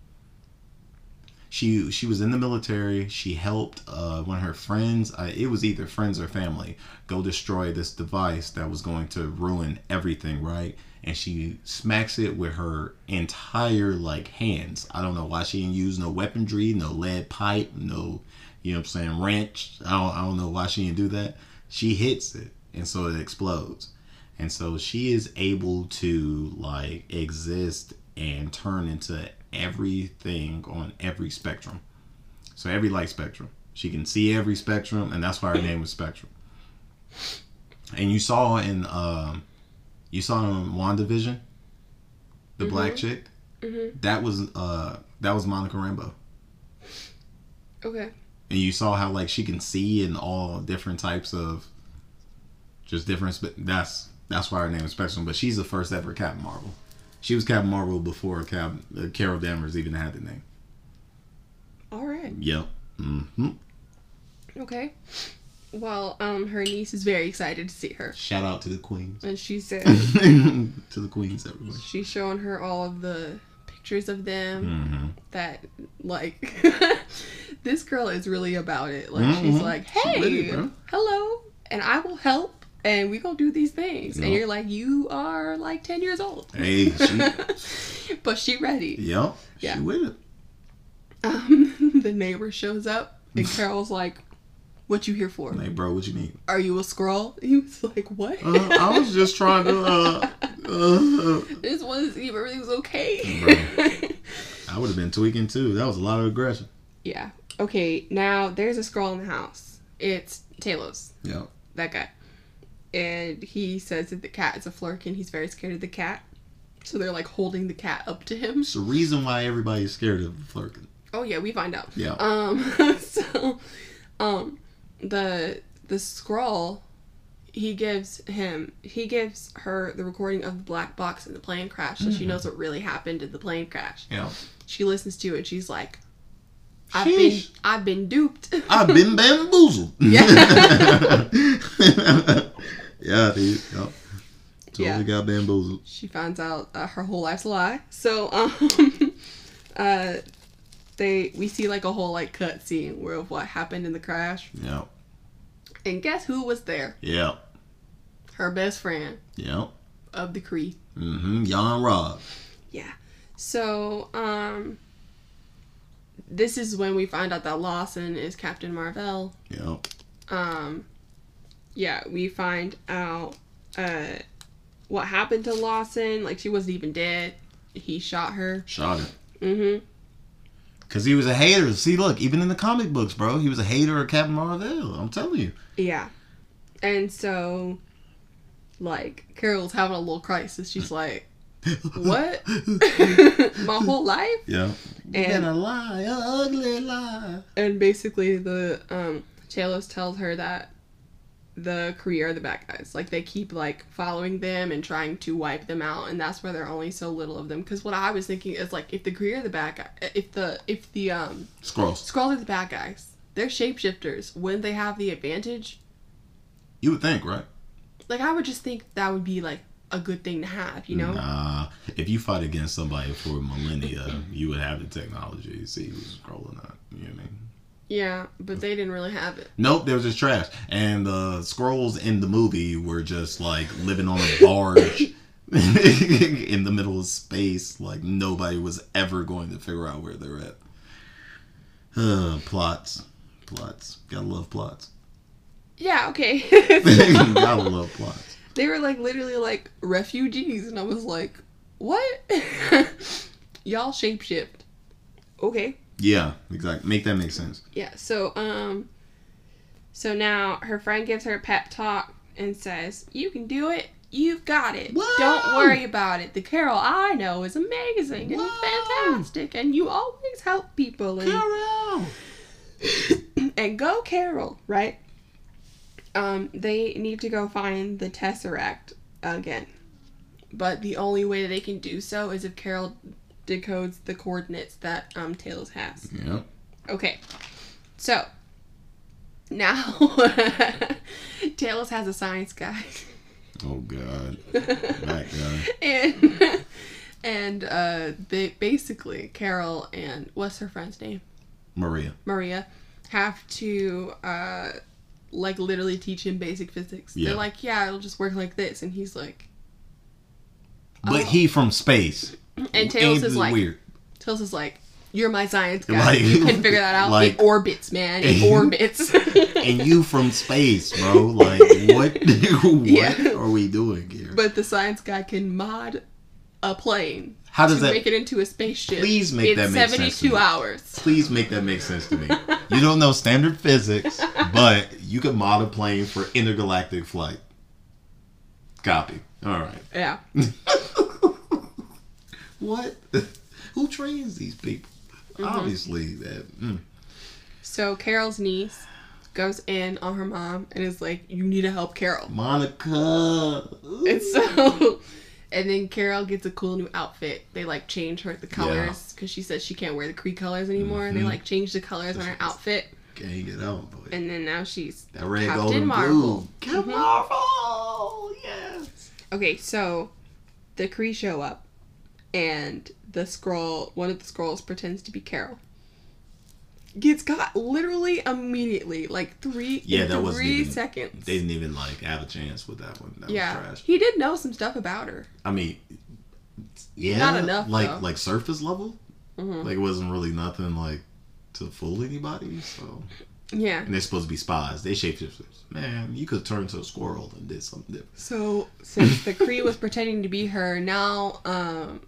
she she was in the military. She helped uh, one of her friends. Uh, it was either friends or family go destroy this device that was going to ruin everything, right? And she smacks it with her entire like hands. I don't know why she didn't use no weaponry, no lead pipe, no you know what I'm saying wrench. I don't I don't know why she didn't do that. She hits it and so it explodes. And so she is able to like exist and turn into everything on every spectrum. So every light spectrum. She can see every spectrum, and that's why her name was Spectrum. And you saw in um, you saw in WandaVision, the black chick. Mhm. That was uh that was Monica Rambeau. Okay. And you saw how like she can see in all different types of just different. Spe- that's that's why her name is Spectrum. But she's the first ever Captain Marvel. She was Captain Marvel before Cap, uh, Carol Danvers even had the name. All right. Yep. hmm Okay. Well, um, her niece is very excited to see her, Shout out to the queens. and she said to the queens, everybody. she's showing her all of the pictures of them hmm that, like, this girl is really about it. Like, she's Mhm. like, "Hey, it, hello, and I will help, and we gonna do these things." And you're like, "You are like ten years old." Hey, she, but she ready. yep. Yeah. She with it. Um, the neighbor shows up, and Carol's like, "What you here for? Hey, bro, what you need? Are you a Skrull?" He was like, "What?" Uh, I was just trying to. Uh, uh, This was everything was okay. I would have been tweaking too. That was a lot of aggression. yeah. Okay. Now there's a Skrull in the house. It's Talos, Yep. that guy, and he says that the cat is a Flerken. He's very scared of the cat, so they're like holding the cat up to him. It's the reason why everybody's scared of the Flerken. Oh yeah, we find out. Yeah. Um. so, um, the the Skrull, he gives him he gives her the recording of the black box in the plane crash, so she knows what really happened in the plane crash. Yeah. She listens to it. She's like, "I've been I've been duped." I've been bamboozled. Yeah. yeah, dude. Yep. Totally Yeah. got bamboozled. she finds out uh, her whole life's a lie. So um, uh, they we see like a whole like cut scene where of what happened in the crash, Yep. and guess who was there? Yep. Her best friend Yep. of the Kree. Mm-hmm. Yon-Rogg. Yeah. So, um, this is when we find out that Lawson is Captain Marvel. Yep. Um, yeah, we find out uh what happened to Lawson. Like she wasn't even dead. He shot her. Shot it. Mm-hmm. Cause he was a hater. See, look, even in the comic books, bro, he was a hater of Captain Marvel. I'm telling you. Yeah. And so, like, Carol's having a little crisis. She's like, "What? My whole life?" Yeah. And- a lie, a ugly lie. and basically the um Talos tells her that the Kree are the bad guys. Like they keep like following them and trying to wipe them out, and that's why there are only so little of them. Because what I was thinking is like if the Kree are the bad guy, if the if the um Scrolls. Skrulls are the bad guys, they're shapeshifters. Wouldn't they have the advantage? You would think, right? Like I would just think that would be like a good thing to have, you know? Nah. If you fight against somebody for millennia, you would have the technology to see who's a Skrull or. You know what I mean? Yeah, but they didn't really have it. Nope, they were just trash. And the Skrulls in the movie were just like living on a barge in the middle of space. Like nobody was ever going to figure out where they're at. Uh, plots, plots. Gotta love plots. Yeah, okay. Gotta love plots. they were like literally like refugees, and I was like, what? Y'all shapeshift. Okay. Yeah, exactly. Make that make sense. Yeah, so um so now her friend gives her a pep talk and says, You can do it. You've got it. Whoa! Don't worry about it. The Carol I know is amazing and Whoa! fantastic and you always help people and Carol. and go Carol, right? Um, they need to go find the Tesseract again. But the only way that they can do so is if Carol decodes the coordinates that um Talos has. Yep. Okay. So now Talos has a science guy. Oh God. That guy. and and uh they basically Carol and what's her friend's name? Maria. Maria have to uh like literally teach him basic physics. Yeah. They're like, yeah, it'll just work like this, and he's like, But Oh. he from space. And Talos Ain't is like, weird. Talos is like, you're my science guy. Like- you can figure that out. like- it orbits, man. It orbits. And you from space, bro. Like what what Yeah. are we doing here? but the science guy can mod a plane How does to that make it into a spaceship. Please make in that make sense 72 hours. please make that make sense to me. You don't know standard physics, but you can mod a plane for intergalactic flight. Copy. All right. Yeah. What? Who trains these people? Mm-hmm. Obviously, that. Mm. So Carol's niece goes in on her mom and is like, "You need to help Carol." Monica. And so, and then Carol gets a cool new outfit. They like change her the colors because she says she can't wear the Kree colors anymore. And they Mhm. like change the colors on her outfit. Can't get out, boy. And then now she's that red, Captain Marvel. blue. Captain Mhm. Marvel. Yes. okay. So the Kree show up, and the Skrull, one of the Skrulls, pretends to be Carol. Gets got literally immediately, like three, Yeah, that wasn't three even- seconds. They didn't even like have a chance with that one. That yeah, was trash. he did know some stuff about her. I mean, yeah, Not enough, Like though. like surface level. Mhm. Like it wasn't really nothing like to fool anybody. So Yeah. and they're supposed to be spies. They shapeshifters. Man, you could turn to a squirrel and did something different. So since the Kree was pretending to be her, now um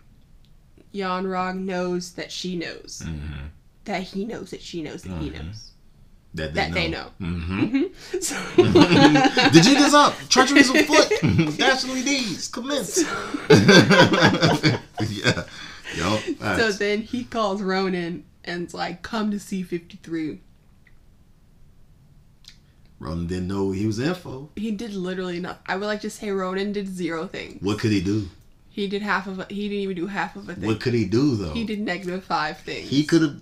Yon-Rogg knows that she knows. Mm-hmm. That he knows that she knows that he Mhm. knows. That they That know. they know. Mm-hmm. So the jig is up. Treachery's afoot. Dastardly deeds commence. yeah. Yo. So then he calls Ronan and's like, come to C fifty three. Ronan didn't know he was info. He did literally nothing. I would like to say Ronan did zero things. What could he do? He did half of it. He didn't even do half of a thing. What could he do though? he did negative five things. He could have.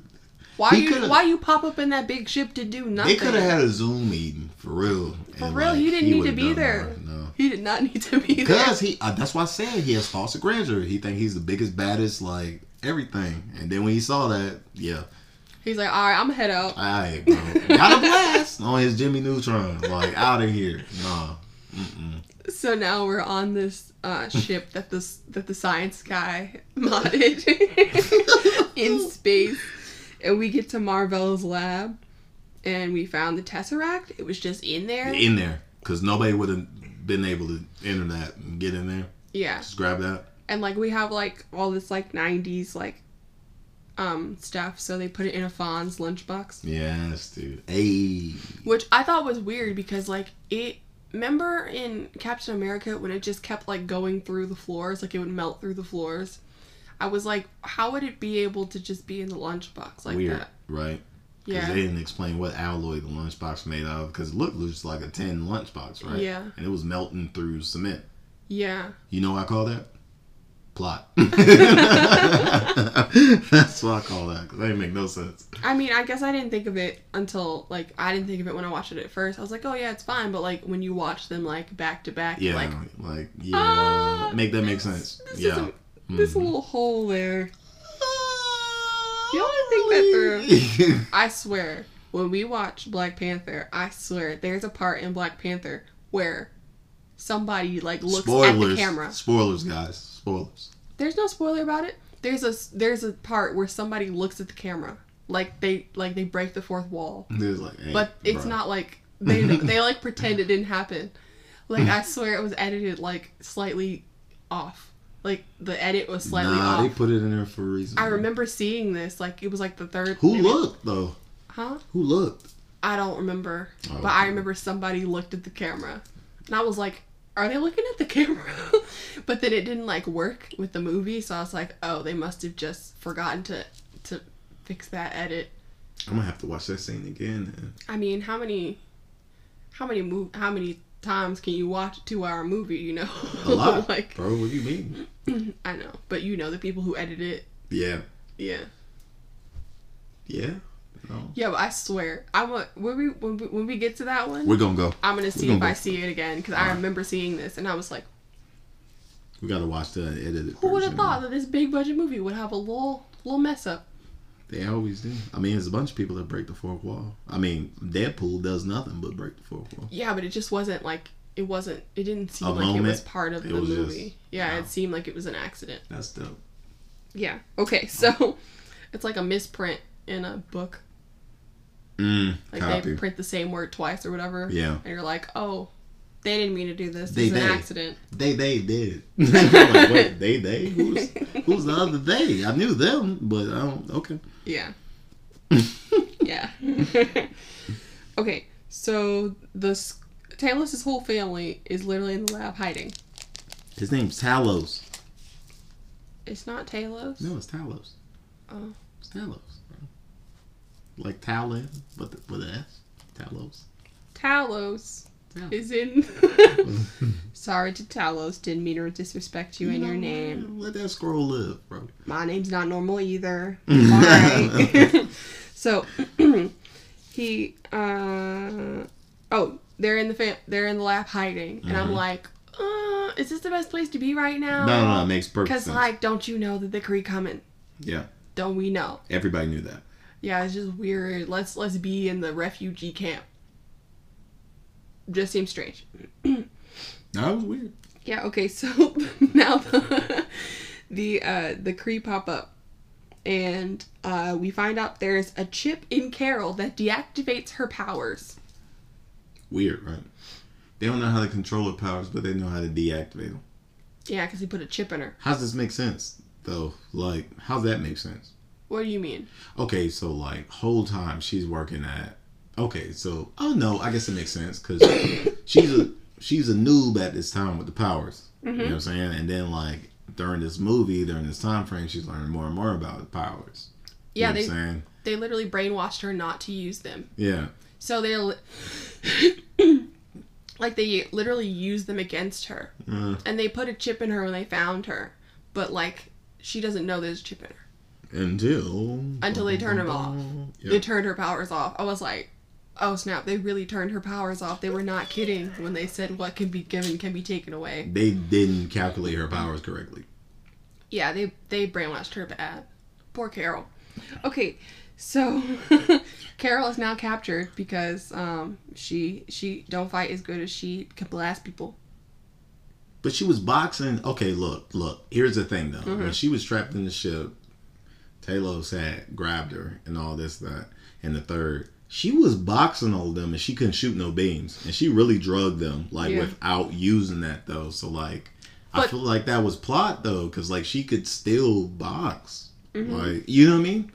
why you why you pop up in that big ship to do nothing? They could have had a Zoom meeting for real. For real, like, he didn't need to be there. more. No. He did not need to be there. Because he, uh, that's why I said he has false grandeur. He think he's the biggest, baddest, like everything. And then when he saw that, yeah, He's like, all right, I'm head out. all right, bro, got a blast on his Jimmy Neutron, like out of here. Nah, mm-mm. So now we're on this uh, ship that this that the science guy modded in space, and we get to Marvel's lab, and we found the tesseract. It was just in there. in there, because nobody would have been able to enter that and get in there. Yeah, Just grab that. and like we have like all this like '90s like um stuff, so they put it in a Fonz lunchbox, Yes, dude. Hey, which I thought was weird because like it. Remember in Captain America when it just kept like going through the floors, like it would melt through the floors. I was like, how would it be able to just be in the lunchbox like weird, that? right? Because Yeah. they didn't explain what alloy the lunchbox made out of. Because it looked just like a tin lunchbox, right? Yeah. And it was melting through cement. Yeah. You know what I call that? Plot. That's what I call that. Because that didn't make no sense. I mean, I guess I didn't think of it until like I didn't think of it when I watched it at first. I was like, oh yeah, it's fine. But like when you watch them like back to back, Yeah. like Like, yeah. ah, make that make sense. This yeah. a, this little hole there. You only think that through. I swear, when we watch Black Panther, I swear there's a part in Black Panther where somebody like looks at the camera. Spoilers, guys. Spoilers. There's no spoiler about it. There's a there's a part where somebody looks at the camera, like they like they break the fourth wall, like, hey, but it's bruh. not like they they like pretend it didn't happen. Like I swear it was edited like slightly off. Like the edit was slightly Nah, off. they put it in there for a reason. I remember seeing this like it was like the third. Who maybe- looked though? Huh? Who looked? I don't remember, Oh, but I remember somebody looked at the camera, and I was like, "Are they looking at the camera?" but then it didn't like work with the movie, so I was like, "Oh, they must have just forgotten to to fix that edit." I'm gonna have to watch that scene again. I mean, how many, how many move, how many times can you watch a two-hour movie? You know, a lot, like bro. What do you mean? I know, but you know the people who edit it. Yeah, Yeah, yeah. No. yeah, but I swear, I want when we when we, when we get to that one, We're gonna go. I'm gonna see gonna if I see it again because I Alright. remember seeing this and I was like. We gotta watch the edited. Who would have thought that this big budget movie would have a little little mess up? They always do. I mean, there's a bunch of people that break the fourth wall. I mean, Deadpool does nothing but break the fourth wall. Yeah, but it just wasn't like it wasn't. It didn't seem A like it was part of the was just- movie. yeah, wow. it seemed like it was an accident. That's dope. Yeah. Okay, so it's like a misprint in a book. Mm, Like copy. they print the same word twice or whatever. Yeah. And you're like, oh, they didn't mean to do this. They- This is an they. accident. They they did. Like, wait, they they who's who's the other they? I knew them, but I don't. Okay. Yeah. yeah. okay, so the s- Talos' whole family is literally in the lab hiding. His name's Talos. It's not Talos. No, it's Talos. Oh. It's Talos. Like Talon, but the, with an S. Talos. Talos Talos. is in. Sorry to Talos. Didn't mean to disrespect you and your name. Let that Skrull live, bro. My name's not normal either. Alright. so he uh oh, they're in the fam- they're in the lab hiding. And I'm Mhm. like, uh, is this the best place to be right now? No, no, no, it makes perfect Because sense. like, don't you know that the Kree coming? yeah, Don't we know? everybody knew that. Yeah, it's just weird. Let's let's be in the refugee camp. Just seems strange. That was weird. Yeah, okay, so now the the uh the Kree pop up and uh we find out there's a chip in Carol that deactivates her powers. Weird, right? They don't know how to control her powers, but they know how to deactivate them. Yeah, because he put a chip in her. How does this make sense, though? Like, how's that make sense? What do you mean? Okay, so like whole time she's working at. Okay, so oh no, I guess it makes sense because she's a she's a noob at this time with the powers. You know what I'm saying? And then like during this movie, during this time frame, she's learning more and more about the powers. You Yeah, know they what I'm saying? they literally brainwashed her not to use them. Yeah, So they li- like they literally used them against her. uh, And they put a chip in her when they found her. But like she doesn't know there's a chip in her. Until Until they turn 'em off. Yeah. They turned her powers off. I was like, oh snap, they really turned her powers off. They were not kidding when they said what can be given can be taken away. they didn't calculate her powers correctly. Yeah, they they brainwashed her bad. Poor Carol. Okay, so Carol is now captured because um she she don't fight as good as she can blast people. But she was boxing. Okay, look, look. Here's the thing, though. Mm-hmm. When she was trapped in the ship, Talos had grabbed her and all this, that, and the third. She was boxing all of them, and she couldn't shoot no beams, and she really drugged them like Yeah. without using that though. So like, I feel like that was plot though, because like she could still box. Mhm. Like, you know what I mean?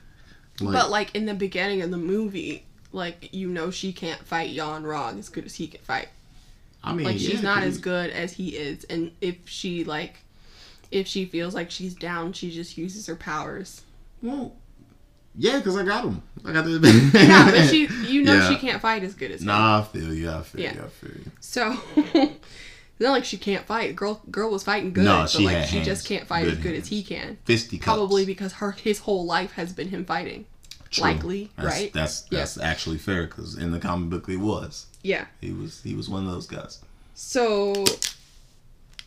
Like, but like in the beginning of the movie, like you know she can't fight Yon-Rogg as good as he can fight. I mean, Like she's not as good as he is, and if she like, if she feels like she's down, she just uses her powers. Well, yeah, because I got him. I got the. Yeah, but she, you know, Yeah. she can't fight as good as him. Nah, I feel you. I feel Yeah. you. I feel you. So it's not like she can't fight. Girl, girl was fighting good, No, but she like had she hands. just can't fight as Good good hands. as he can. Fisticuffs. Probably because her his whole life has been him fighting. True. likely, That's, right? That's Yeah. that's actually fair because in the comic book he was. Yeah. He was he was one of those guys. So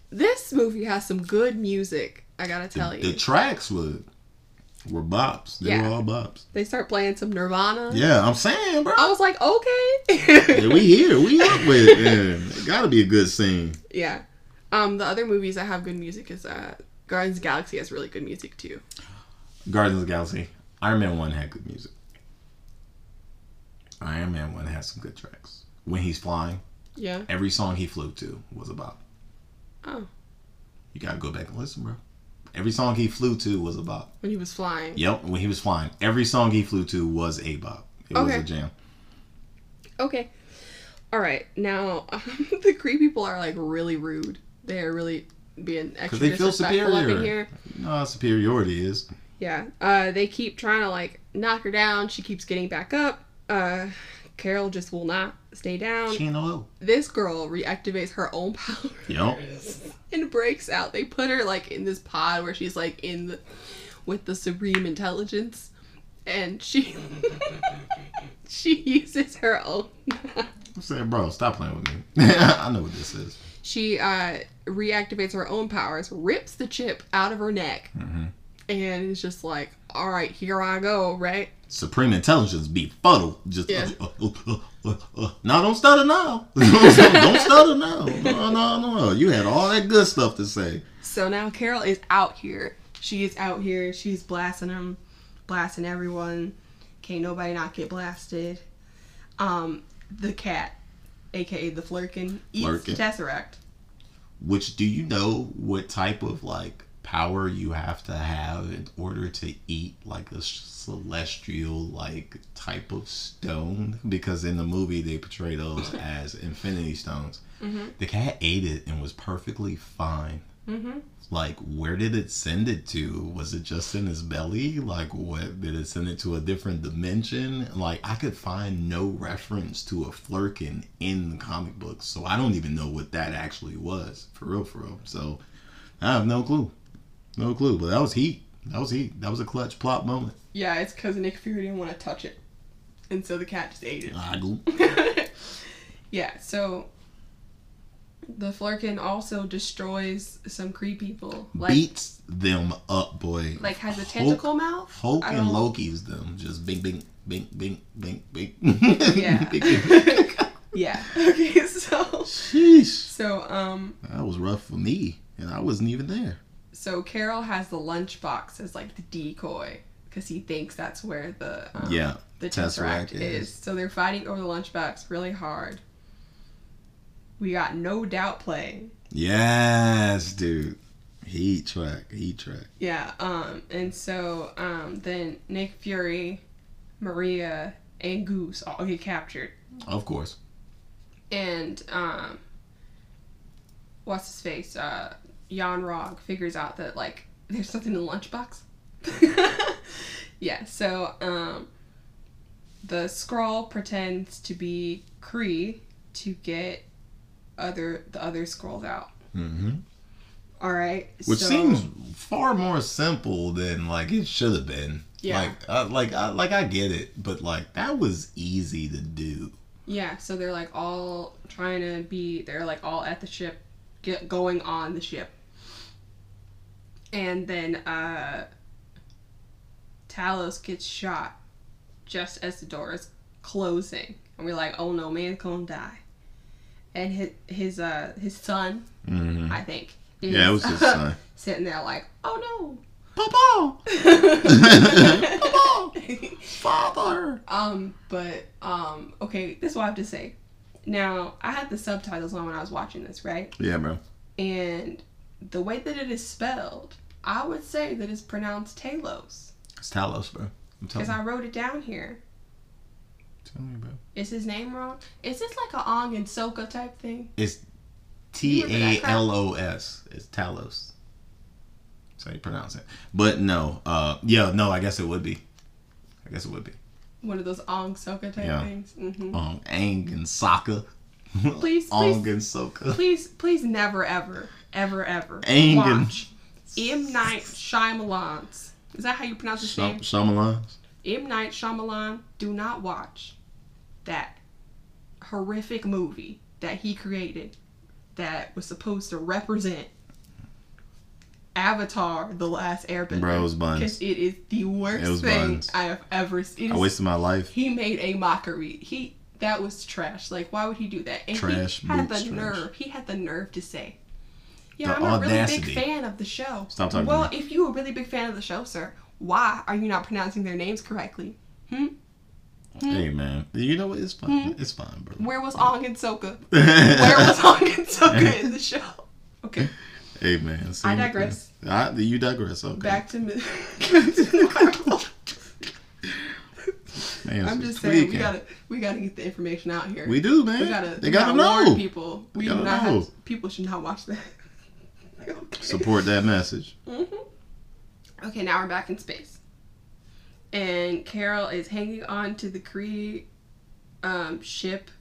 this movie has some good music. I gotta tell The, you. the tracks were were bops. They Yeah. were all bops. They start playing some Nirvana. Yeah, I'm saying, bro. I was like, okay. Yeah, we here. We up with it. Man. It gotta be a good scene. yeah. Um, the other movies that have good music is uh, Guardians of the Galaxy has really good music too. Guardians of the Galaxy. Iron Man 1 had good music. Iron Man 1 has some good tracks. When he's flying, Yeah. every song he flew to was a bop. Oh. You gotta go back and listen, bro. Every song he flew to was a bop. When he was flying. Yep, when he was flying. Every song he flew to was a bop. It was a jam. Okay. All right. Now, the creepy people are like really rude. They are really being extra Because they feel disrespectful up in superior. here. How superiority is. Yeah. Uh, they keep trying to like knock her down. She keeps getting back up. Uh, Carol just will not stay down. She ain't no low. this girl reactivates her own power Yep. and breaks out. They put her like in this pod where she's like in the with the supreme intelligence, and she she uses her own. I'm saying, bro, stop playing with me. I know what this is. she uh, reactivates her own powers, rips the chip out of her neck, Mhm. and it's just like, all right, here I go, right? Supreme intelligence be fuddled. Just Yeah. uh, uh, uh, uh, uh. no, don't stutter now. don't stutter now. No, no, no. You had all that good stuff to say. So now Carol is out here. She is out here. She's blasting them, blasting everyone. Can't nobody not get blasted. Um, the cat, aka the Flerken, eats Flerken. Tesseract. Which do you know what type of like power you have to have in order to eat like a celestial like type of stone? Because in the movie they portray those as infinity stones. Mhm. The cat ate it and was perfectly fine. Mm-hmm. like where did it send it to was it just in his belly like what did it send it to a different dimension like i could find no reference to a Flerken in the comic books so i don't even know what that actually was for real for real so i have no clue no clue but that was heat that was heat that was a clutch plot moment Yeah, it's because Nick Fury didn't want to touch it, and so the cat just ate it. I go, yeah, so the Flerken also destroys some Kree people. Like, beats them up boy like has a Hulk- tentacle mouth. Hulk and Loki's them just bing bing bing bing bing bing Yeah. Bing, bing. Yeah. Okay. So Sheesh. so um That was rough for me, and I wasn't even there. So Carol has the lunchbox as like the decoy because he thinks that's where the um, yeah, the Tesseract tesseract, is. is. So they're fighting over the lunchbox really hard. We got no doubt playing. yes, dude. Heat track, heat track. Yeah. Um. And so um then Nick Fury, Maria, and Goose all get captured. Of course. and um what's his face uh Yon-Rogg figures out that like there's something in the lunchbox yeah so um the Skrull pretends to be Kree to get other the other Skrulls out Mm-hmm. all right Which so- seems far more simple than like it should have been. Yeah. Like, I, like, I, like I get it, but like that was easy to do. yeah so they're like all trying to be they're like all at the ship get going on the ship and then uh talos gets shot just as the door is closing and we're like oh no man's gonna die and his his uh his son hmm i think is, Yeah, it was his son. sitting there like oh no, Papa, Papa, father. Um, but um, okay, this is what I have to say. Now, I had the subtitles on when I was watching this, right? Yeah, bro. And the way that it is spelled, I would say that it's pronounced Talos. It's Talos, bro. I'm Because. I wrote it down here. Tell me, bro. Is his name wrong? Is this like a Ong and Soka type thing? It's T A L O S. It's Talos. That's how you pronounce it. But no, uh, yeah, no, I guess it would be. I guess it would be. One of those Ong Soka type Yeah. things. hmm Um, Aang and Sokka. Please, please. and Sokka. Please, please never, ever, ever, ever and- watch M. Night Shyamalan's. Is that how you pronounce his name? Sham- Shyamalan. M. Night Shyamalan, do not watch that horrific movie that he created that was supposed to represent Avatar: The Last Airbender. Bro, it buns. Because it is the worst thing buns. I have ever seen. I wasted my life. he made a mockery. He that was trash. Like, why would he do that? And Trash, he had the trash. nerve. He had the nerve to say, "Yeah, The I'm a really big fan of the show." Stop talking Well, if you're a really big fan of the show, sir, why are you not pronouncing their names correctly? Hmm? Hey man, you know what? It's fine. It's fine, bro. Where was Ong and Soka? Where was Ong and Soka in the show? Okay, Hey man, I digress. I, you digress. Okay. back to Marvel. Man, I'm just saying we gotta we gotta get the information out here. We do, man. We gotta, they gotta, know. warn people. We gotta do not know. have, people should not watch that. Okay. Support that message. hmm Okay, now we're back in space, and Carol is hanging on to the Kree um, ship.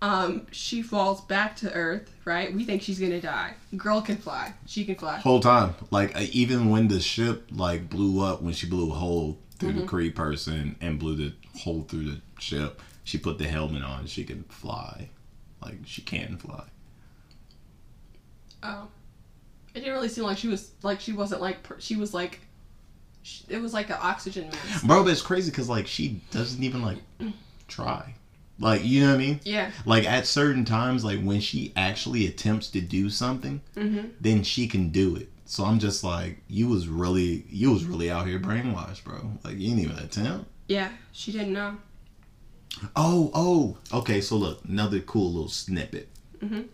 Um, she falls back to Earth. Right? We think she's gonna die. Girl can fly. She can fly. Whole time, like uh, even when the ship like blew up, when she blew a hole through Mm-hmm. the Kree person and blew the hole through the ship, she put the helmet on. She can fly, like she can fly. Oh, it didn't really seem like she was like she wasn't like she was like. sh it was like an oxygen mask. Bro, but it's crazy because like she doesn't even like try. Like you know what I mean? Yeah. Like at certain times, like when she actually attempts to do something, Mm-hmm. then she can do it. So I'm just like, you was really, you was really out here brainwashed, bro. Like you didn't even attempt. Yeah, she didn't know. Oh, oh, okay. So look, another cool little snippet. Mhm.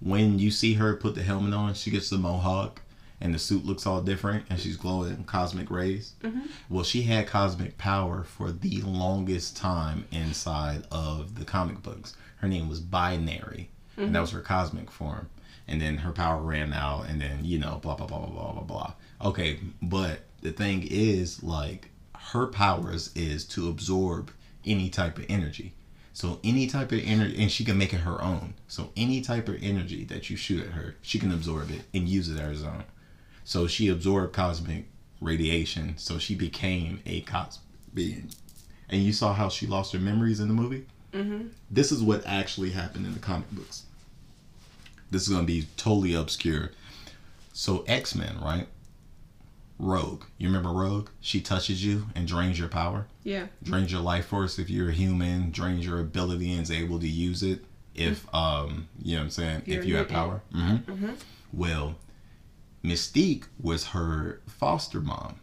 When you see her put the helmet on, she gets the mohawk, and the suit looks all different, and she's glowing cosmic rays. Mhm. Well, she had cosmic power for the longest time inside of the comic books. Her name was Binary, and that was her cosmic form. And then her power ran out, and then you know, blah blah blah blah blah blah blah. Okay, but the thing is, like, her powers is to absorb any type of energy. So any type of energy, and she can make it her own. So any type of energy that you shoot at her, she can absorb it and use it as her own. So she absorbed cosmic radiation. So she became a cosmic being. And you saw how she lost her memories in the movie. Mm-hmm. This is what actually happened in the comic books. This is going to be totally obscure. So X Men, right? Rogue. You remember Rogue? She touches you and drains your power Yeah. drains your life force if you're a human, drains your ability and is able to use it if um you know what I'm saying You're if you have power. hmm Mhm. Well, Mystique was her foster mom,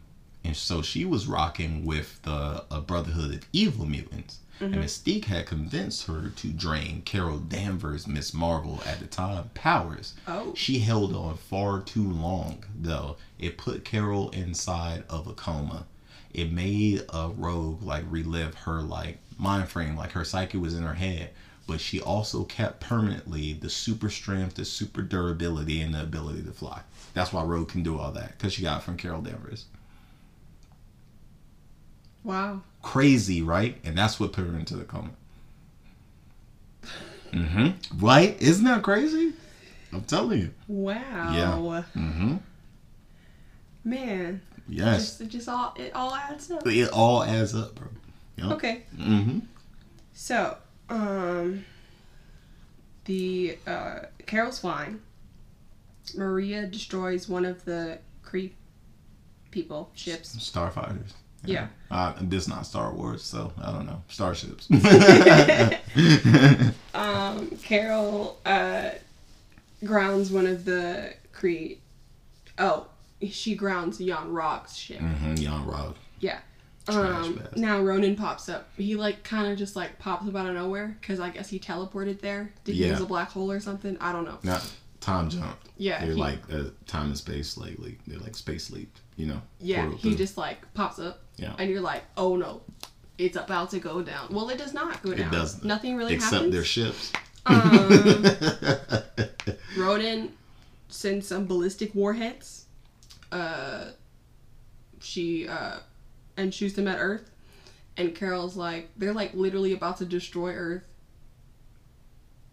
and so she was rocking with the Brotherhood of Evil Mutants. And Mystique had convinced her to drain Carol Danvers, Miss Marvel at the time, powers. Oh. She held on far too long, though. It put Carol inside of a coma. It made a rogue like relive her like mind frame, like her psyche was in her head. But she also kept permanently the super strength, the super durability, and the ability to fly. That's why Rogue can do all that because she got it from Carol Danvers. Wow. Crazy, right? And that's what put her into the coma. Mm-hmm. Right? Isn't that crazy? I'm telling you. Wow. Yeah. Mm-hmm. Man. Yes. Just, it just all it all adds up. It all adds up, bro. Yep. Okay. Mm-hmm. So, um, the uh, Carol's flying. Maria destroys one of the Kree people ships. Starfighters. Yeah. Uh, this not Star Wars, so I don't know. Starships. Um, Carol uh, grounds one of the Kree. Oh, she grounds Yon-Rogg's ship. mm-hmm. Yon-Rogg. Yeah. Um, now Ronan pops up. He like kind of just like pops up out of nowhere because I guess he teleported there. Did he Yeah. use a black hole or something? I don't know. Time jump. Yeah, They're he- like uh, time and space lately. They're like space leap. You know. Yeah, he through. just like pops up. Yeah. And you're like, oh no, it's about to go down. Well, it does not go down. It doesn't. Nothing really Except happens. their ships. Um, Ronan sends some ballistic warheads. Uh, she uh, and shoots them at Earth. And Carol's like, they're like literally about to destroy Earth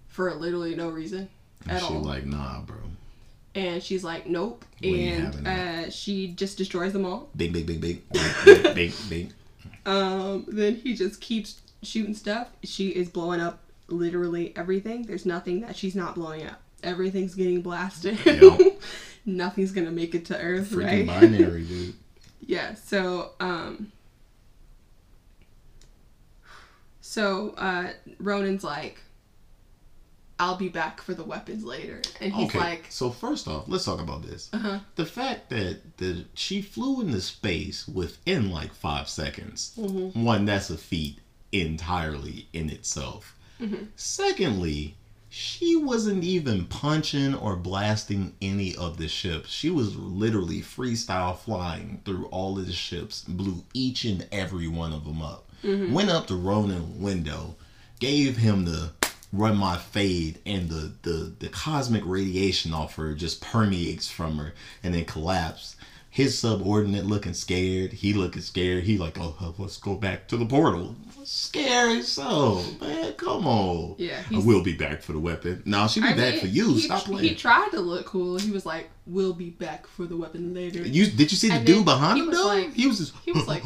for literally no reason and at she all. like, nah, bro. and she's like, nope. We and uh, she just destroys them all. Big, big, big, big, big, big, big, big. Um, then he just keeps shooting stuff. She is blowing up literally everything. There's nothing that she's not blowing up. Everything's getting blasted. Yep. nothing's gonna make it to Earth, Freaking right? binary, dude. yeah. So um. So uh, Ronan's like, "I'll be back for the weapons later," and he's okay. like, so first off, let's talk about this. "Uh huh." The fact that that she flew into space within like five seconds. Mm-hmm. One, that's a feat entirely in itself. Mm-hmm. Secondly, she wasn't even punching or blasting any of the ships. She was literally freestyle flying through all of the ships, blew each and every one of them up. Went up to Ronan window, gave him the run my fade, and the, the, the cosmic radiation off her just permeates from her and then collapse. His subordinate looking scared. He looking scared. He like, oh, let's go back to the portal. Scary so, man. Come on. Yeah, I will be back for the weapon. No, she'll be I back mean, for you. He, Stop playing. he tried to look cool. He was like, "We'll be back for the weapon later." you did you see the And dude behind him though? like- he was just. he was like,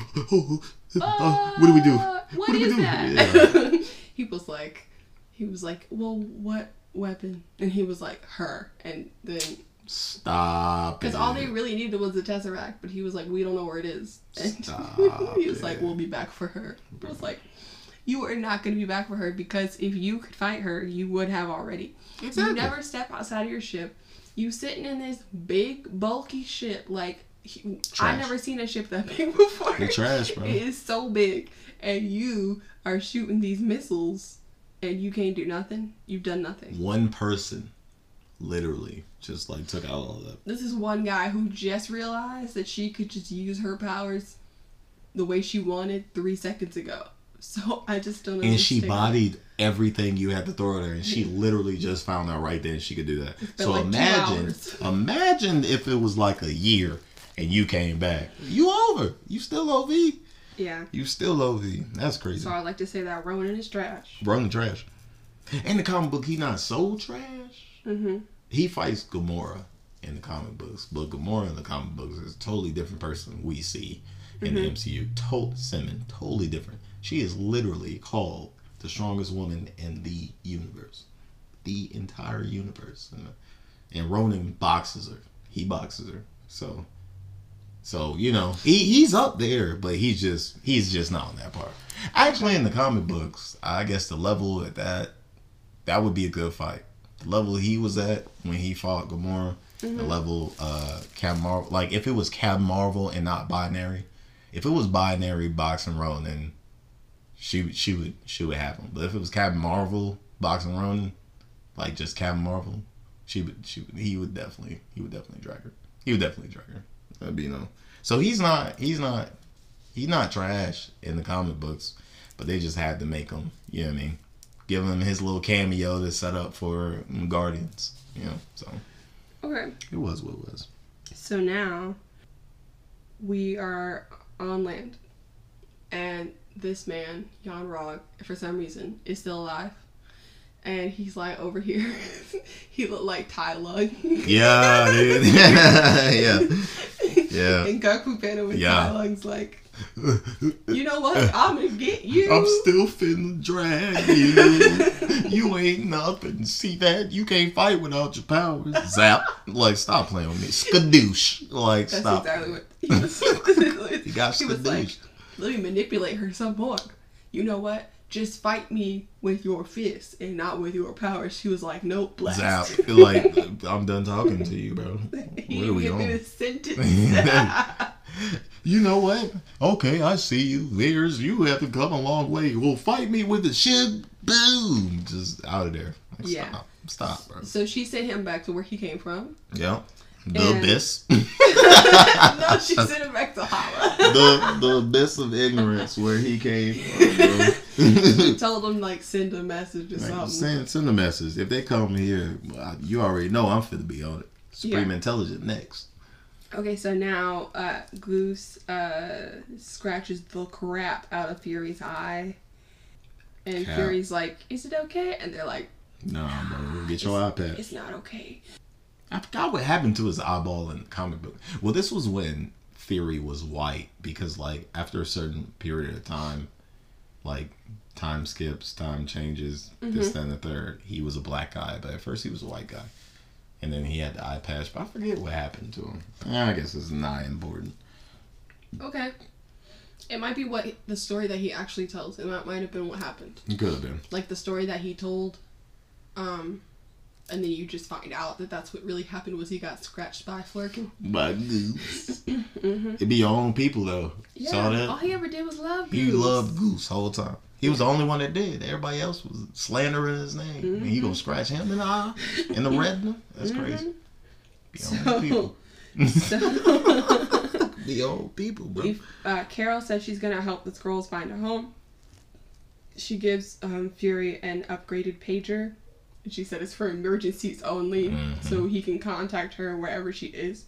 uh, what do we do? Uh, What do we do? that? he was like, he was like, well, what weapon? And he was like, her. And then, Stop. because all they really needed was the tesseract, but he was like, we don't know where it is. And Stop he was like, we'll be back for her. I was like, you are not going to be back for her because if you could fight her, you would have already. Exactly. You never step outside of your ship. You sitting in this big, bulky ship. Like, he, I never seen a ship that big before. They're trash, bro. It is so big. And you are shooting these missiles and you can't do nothing. You've done nothing. One person, literally, just like took out all of that. This is one guy who just realized that she could just use her powers the way she wanted three seconds ago. So I just don't know. And she bodied everything you had to throw at her, and she literally just found out right then she could do that. So like imagine, imagine if it was like a year and you came back. You over? You still OV? Yeah. You still OV? That's crazy. So I like to say that Ronan is trash. Running trash. In the comic book, he not so trash. Mm-hmm. He fights Gamora in the comic books, but Gamora in the comic books is a totally different person we see in the MCU. Total Simon, totally different. She is literally called the strongest woman in the universe, the entire universe. And, and Ronan boxes her. He boxes her. So, so you know he, he's up there, but he's just he's just not on that part. Actually, in the comic books, I guess the level at that that would be a good fight. The level he was at when he fought Gamora, the level uh Cap Marvel, like if it was Cap Marvel and not binary, if it was binary boxing Ronan, she she would she would have him. But if it was Cap Marvel boxing Ronan, like just Cap Marvel, she would she would, he would definitely he would definitely drag her. He would definitely drag her. That'd be no. So he's not he's not he's not trash in the comic books, but they just had to make him. You know what I mean? Give him his little cameo to set up for Guardians. You know, so Okay. it was what it was. So now we are on land, and this man, Yon-Rogg, for some reason, is still alive. And he's like over here. he looked like Tai Lung. Yeah, dude. yeah. Yeah. And Kung Fu Panda with Yeah. Tai Lung's like, you know what? I'm gonna get you. I'm still finna drag you. you ain't nothing. See that? You can't fight without your powers. Zap. Like, stop playing with me. Skadoosh. Like, That's stop. exactly what he was. You got he was like, let me manipulate her some more. You know what? Just fight me with your fists and not with your power. She was like, nope, blast. Zap. Like, I'm done talking to you, bro. Where are we going? the sentence. You know what? Okay, I see you. There's you have to come a long way. Well, fight me with the shit. Boom. Just out of there. Like, Yeah. Stop. Stop, bro. so she sent him back to where he came from. Yeah. The And- abyss. no, she sent him back to Hala. the the abyss of ignorance where he came from. Told him like send a message or Like, something. send, send a message. If they come here, you already know I'm finna be on it. Supreme Yeah. Intelligent next. Okay, so now uh, Goose uh, scratches the crap out of Fury's eye. And Cap. Fury's like, is it okay? And they're like, Nah, bro. Get your iPad. it's not okay. I forgot what happened to his eyeball in the comic book. Well, this was when Fury was white because, like, after a certain period of time, like time skips, time changes, this, then the third. He was a black guy, but at first he was a white guy, and then he had the eye patch. But I forget what happened to him. I guess it's not important. Okay. It might be what the story that he actually tells. and that might have been what happened. It could have been. Like the story that he told. Um, and then you just find out that that's what really happened was he got scratched by Flerken. By Goose. it'd be your own people though. Yeah. Saw that? All he ever did was love Goose. He loved Goose whole time. He was the only one that did. Everybody else was slandering his name. And he gonna scratch him in the eye, in the retina. That's crazy. Be your So- own people. So, Be your own people, bro. if, uh, Carol says she's gonna help the Skrulls find a home. She gives um, Fury an upgraded pager. And she said it's for emergencies only, Mhm. so he can contact her wherever she is.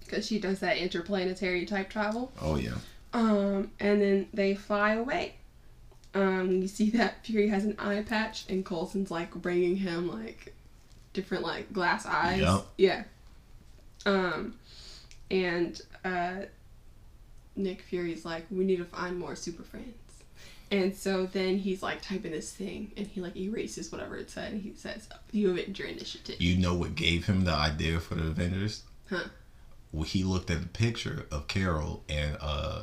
Because she does that interplanetary type travel. Oh yeah. Um, and then they fly away. Um, you see that Fury has an eye patch, and Coulson's like bringing him like different like glass eyes. Yup. Yeah. Um, and uh, Nick Fury's like, we need to find more Super Friends. And so then he's like typing this thing, and he like erases whatever it said, and he says, "The Avenger Initiative." You know what gave him the idea for the Avengers? Huh. Well, he looked at the picture of Carol and uh,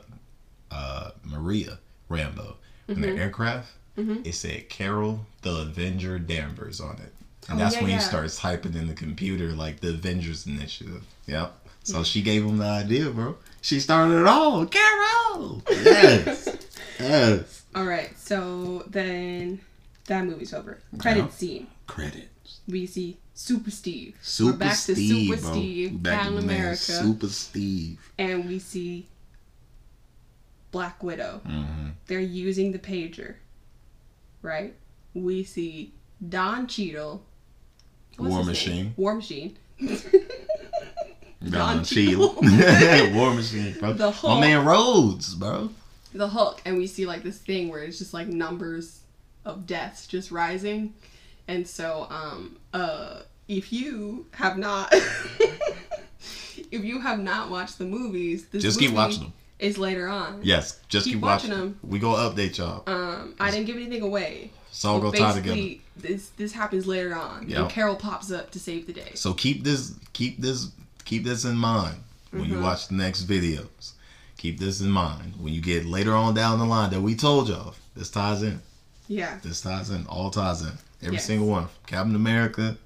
uh, Maria Rambeau in Mm-hmm. the aircraft. It said Carol the Avenger Danvers on it. And Oh, that's yeah, when yeah. he starts typing in the computer like the Avengers Initiative. Yep. So she gave him the idea, bro. She started it all. Carol! Yes. Yes. All right, so then that movie's over. Credit Yeah. scene. Credits. We see Super Steve. Super We're back Steve, to Super bro. Steve, Back Captain man, America, Super Steve. and we see Black Widow. hmm They're using the pager, right? We see Don Cheadle. War Machine. War Machine. Don Don Cheadle. War Machine, bro. The My man Rhodes, bro. The hook and we see like this thing where it's just like numbers of deaths just rising, and so um uh if you have not if you have not watched the movies, this Just keep watching them. Is later on. Yes, just Keep keep, watching watching, them. We gonna update y'all. Um, I didn't give anything away. But gonna tie together. this this happens later on, Yeah. and Carol pops up to save the day. So keep this, keep this, keep this in mind when Mm-hmm. you watch the next videos. Keep this in mind when you get later on down the line that we told y'all. This ties in. Yeah, This ties in. All ties in. Every Yes. single one. Captain America,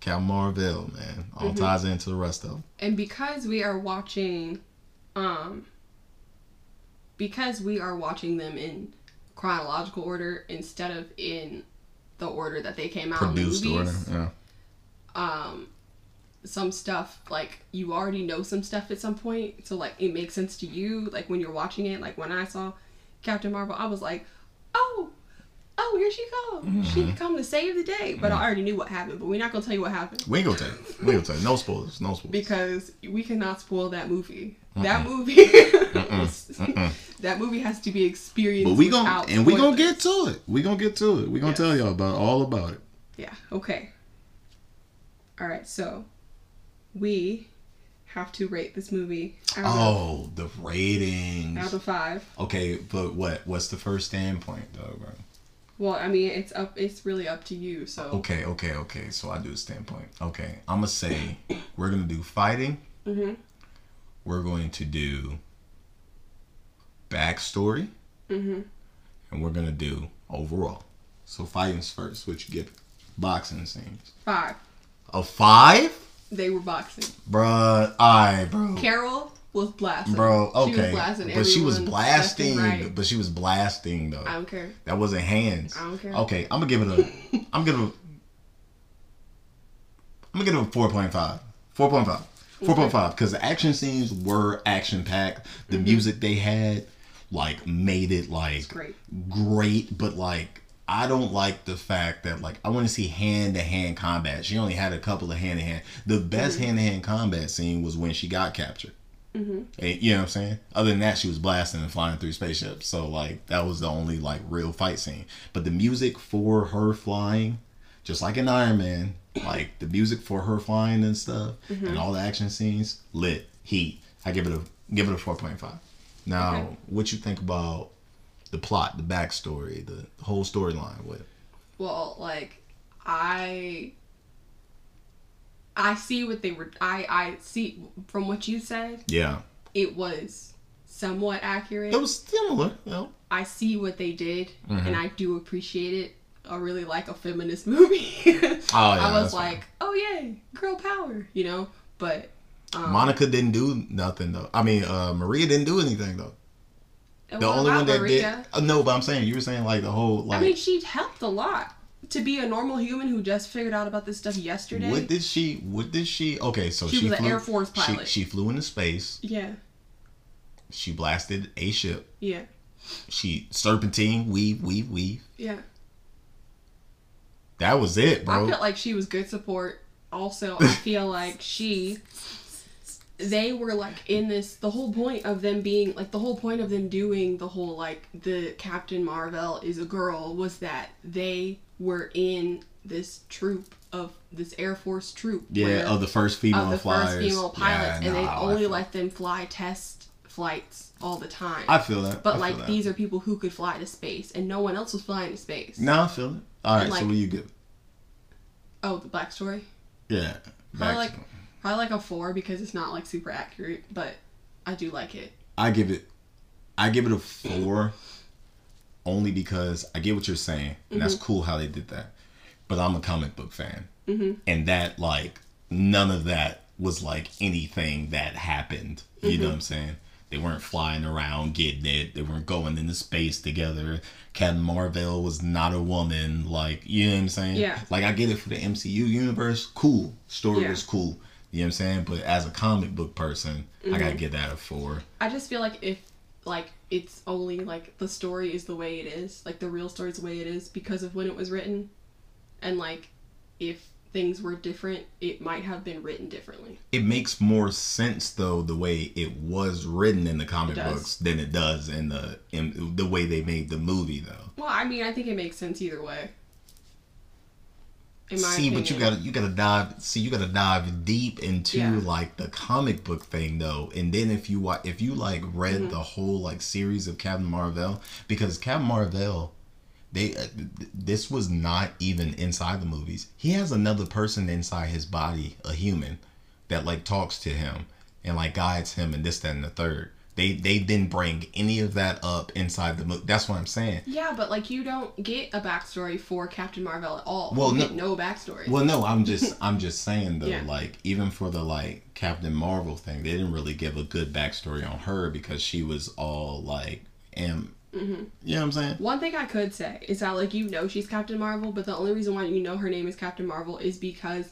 Captain Marvel, man. All Mm-hmm. ties into the rest of them. and because we are watching, um, because we are watching them in chronological order instead of in the order that they came out Produced in the order. Yeah. um, some stuff like you already know some stuff at some point, so like it makes sense to you. Like when you're watching it, like when I saw Captain Marvel, I was like, oh. Oh, here she comes. She mm-hmm. come to save the day. But I mm-hmm. already knew what happened. But we're not gonna tell you what happened. We ain't gonna tell you. We ain't gonna tell you. No spoilers. No spoilers. because we cannot spoil that movie. That Mm-mm. movie, Mm-mm. that movie has to be experienced. But we gonna and we gonna get to it. We gonna get to it. We gonna Yes. tell y'all about all about it. Yeah. Okay. All right. So we have to rate this movie Oh, the ratings. out of five. Okay, but what? What's the first standpoint though, bro? Well, I mean, it's up. It's really up to you. So Okay, okay, okay. So I do a standpoint. Okay, I'm gonna say we're gonna do fighting. Mhm. We're going to do backstory, Mhm. and we're gonna do overall. So fighting's first, which you get boxing scenes. five. A five, They were boxing. bruh. I, bro. Carol was blasting. Bro, She was okay, blasting but she was blasting. right. But she was blasting though. I don't care. That wasn't hands. I don't care. Okay, I'm gonna give it a. I'm gonna. I'm gonna give it a four point five. Four point five. Four point five. Because the action scenes were action packed. The Mm-hmm. music they had, like, made it like Great. great. But like, I don't like the fact that like I want to see hand to hand combat. She only had a couple of hand to hand. The best Mm-hmm. hand to hand combat scene was when she got captured. And, you know what I'm saying? Other than that, she was blasting and flying through spaceships. So like that was the only like real fight scene. But the music for her flying, just like in Iron Man, like the music for her flying and stuff, and all the action scenes, lit, heat. I give it a give it a four point five. Now, Okay. what you think about the plot, the backstory, the whole storyline with? Well, like I I see what they were. I I see from what you said. Yeah, It was somewhat accurate. it was similar. You know? I see what they did, Mhm. and I do appreciate it. I really like a feminist movie. Oh, yeah, I was like, oh yay, girl power, you know. But um, Monica didn't do nothing though. I mean, uh, Maria didn't do anything though. The only one that Maria. did. Uh, no, but I'm saying you were saying like the whole like. I mean, she helped a lot to be a normal human who just figured out about this stuff yesterday. what did she? What did she? Okay, so She she, was an flew, Air Force pilot. She, flew into space. yeah, She blasted a ship. yeah, She serpentine, weave, weave, weave. yeah. That was it, bro. I felt like she was good support. Also, I feel like she they were like in this the whole point of them being like the whole point of them doing the whole like the Captain Marvel is a girl was that they were in this troop of this Air Force troop yeah, of the first female of the flyers. first female pilots Yeah, and they only let them fly test flights all the time. I feel that. But feel like that. these are people who could fly to space and no one else was flying to space. No, I feel it. All right, And, so like- what do you give? Oh, the backstory? Yeah. I like I like a four because it's not like super accurate, but I do like it. I give it I give it a four only because I get what you're saying. And that's cool how they did that. But I'm a comic book fan. Mm-hmm. And that like none of that was like anything that happened. You know what I'm saying? They weren't flying around getting it. They weren't going into space together. Captain Marvel was not a woman. Like, you know what I'm saying? Yeah. Like, I get it for the MCU universe. Cool. Story Yeah. was cool. You know what I'm saying? But as a comic book person, I gotta Mm-hmm. give that a four. I just feel like if like it's only like the story is the way it is, like the real story is the way it is because of when it was written, and like if things were different, it might have been written differently. It makes more sense though the way it was written in the comic books than it does in the in the way they made the movie though. Well, I mean, I think it makes sense either way. See, but you gotta you gotta dive. See, you gotta dive deep into Yeah. like the comic book thing though, and then if you wa- if you like read Mm-hmm. the whole like series of Captain Marvel, because Captain Marvel, they uh, this was not even inside the movies. He has another person inside his body, a human, that like talks to him and like guides him and this that and the third. They they didn't bring any of that up inside the movie. That's what I'm saying. Yeah, but like you don't get a backstory for Captain Marvel at all. Well, you no- get no backstory. Well, no, I'm just I'm just saying though, Yeah. like even for the like Captain Marvel thing, they didn't really give a good backstory on her because she was all like, and Mm-hmm. you know what I'm saying? One thing I could say is that like you know she's Captain Marvel, but the only reason why you know her name is Captain Marvel is because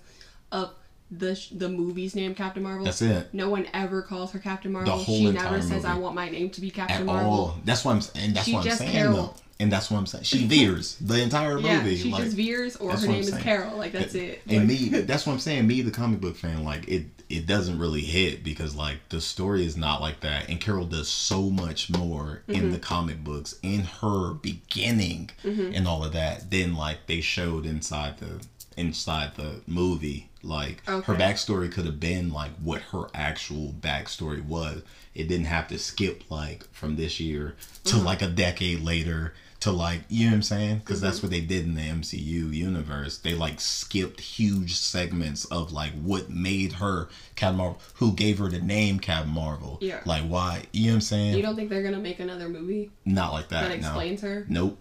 of the sh- the movie's name Captain Marvel. That's it. No one ever calls her Captain Marvel. The whole she entire never says movie. I want my name to be Captain Marvel. At Marvel. all. That's what I'm saying. That's She what I'm just saying Carol. though. And that's what I'm saying. She Vers the entire Yeah, movie. she like, just Vers, or her name is. Carol. Like that's it. and Like- me that's what i'm saying me the comic book fan like it it doesn't really hit because like the story is not like that and carol does so much more Mm-hmm. in the comic books in her beginning Mm-hmm. and all of that than like they showed inside the inside the movie like her backstory could have been like what her actual backstory was it didn't have to skip like from this year to Mm-hmm. like a decade later to like you know what I'm saying because Mm-hmm. that's what they did in the MCU universe. They like skipped huge segments of like what made her Captain Marvel, who gave her the name Captain Marvel. Yeah. Like why? You know what I'm saying? you don't think they're gonna make another movie Not like that. that no. explains her? Nope.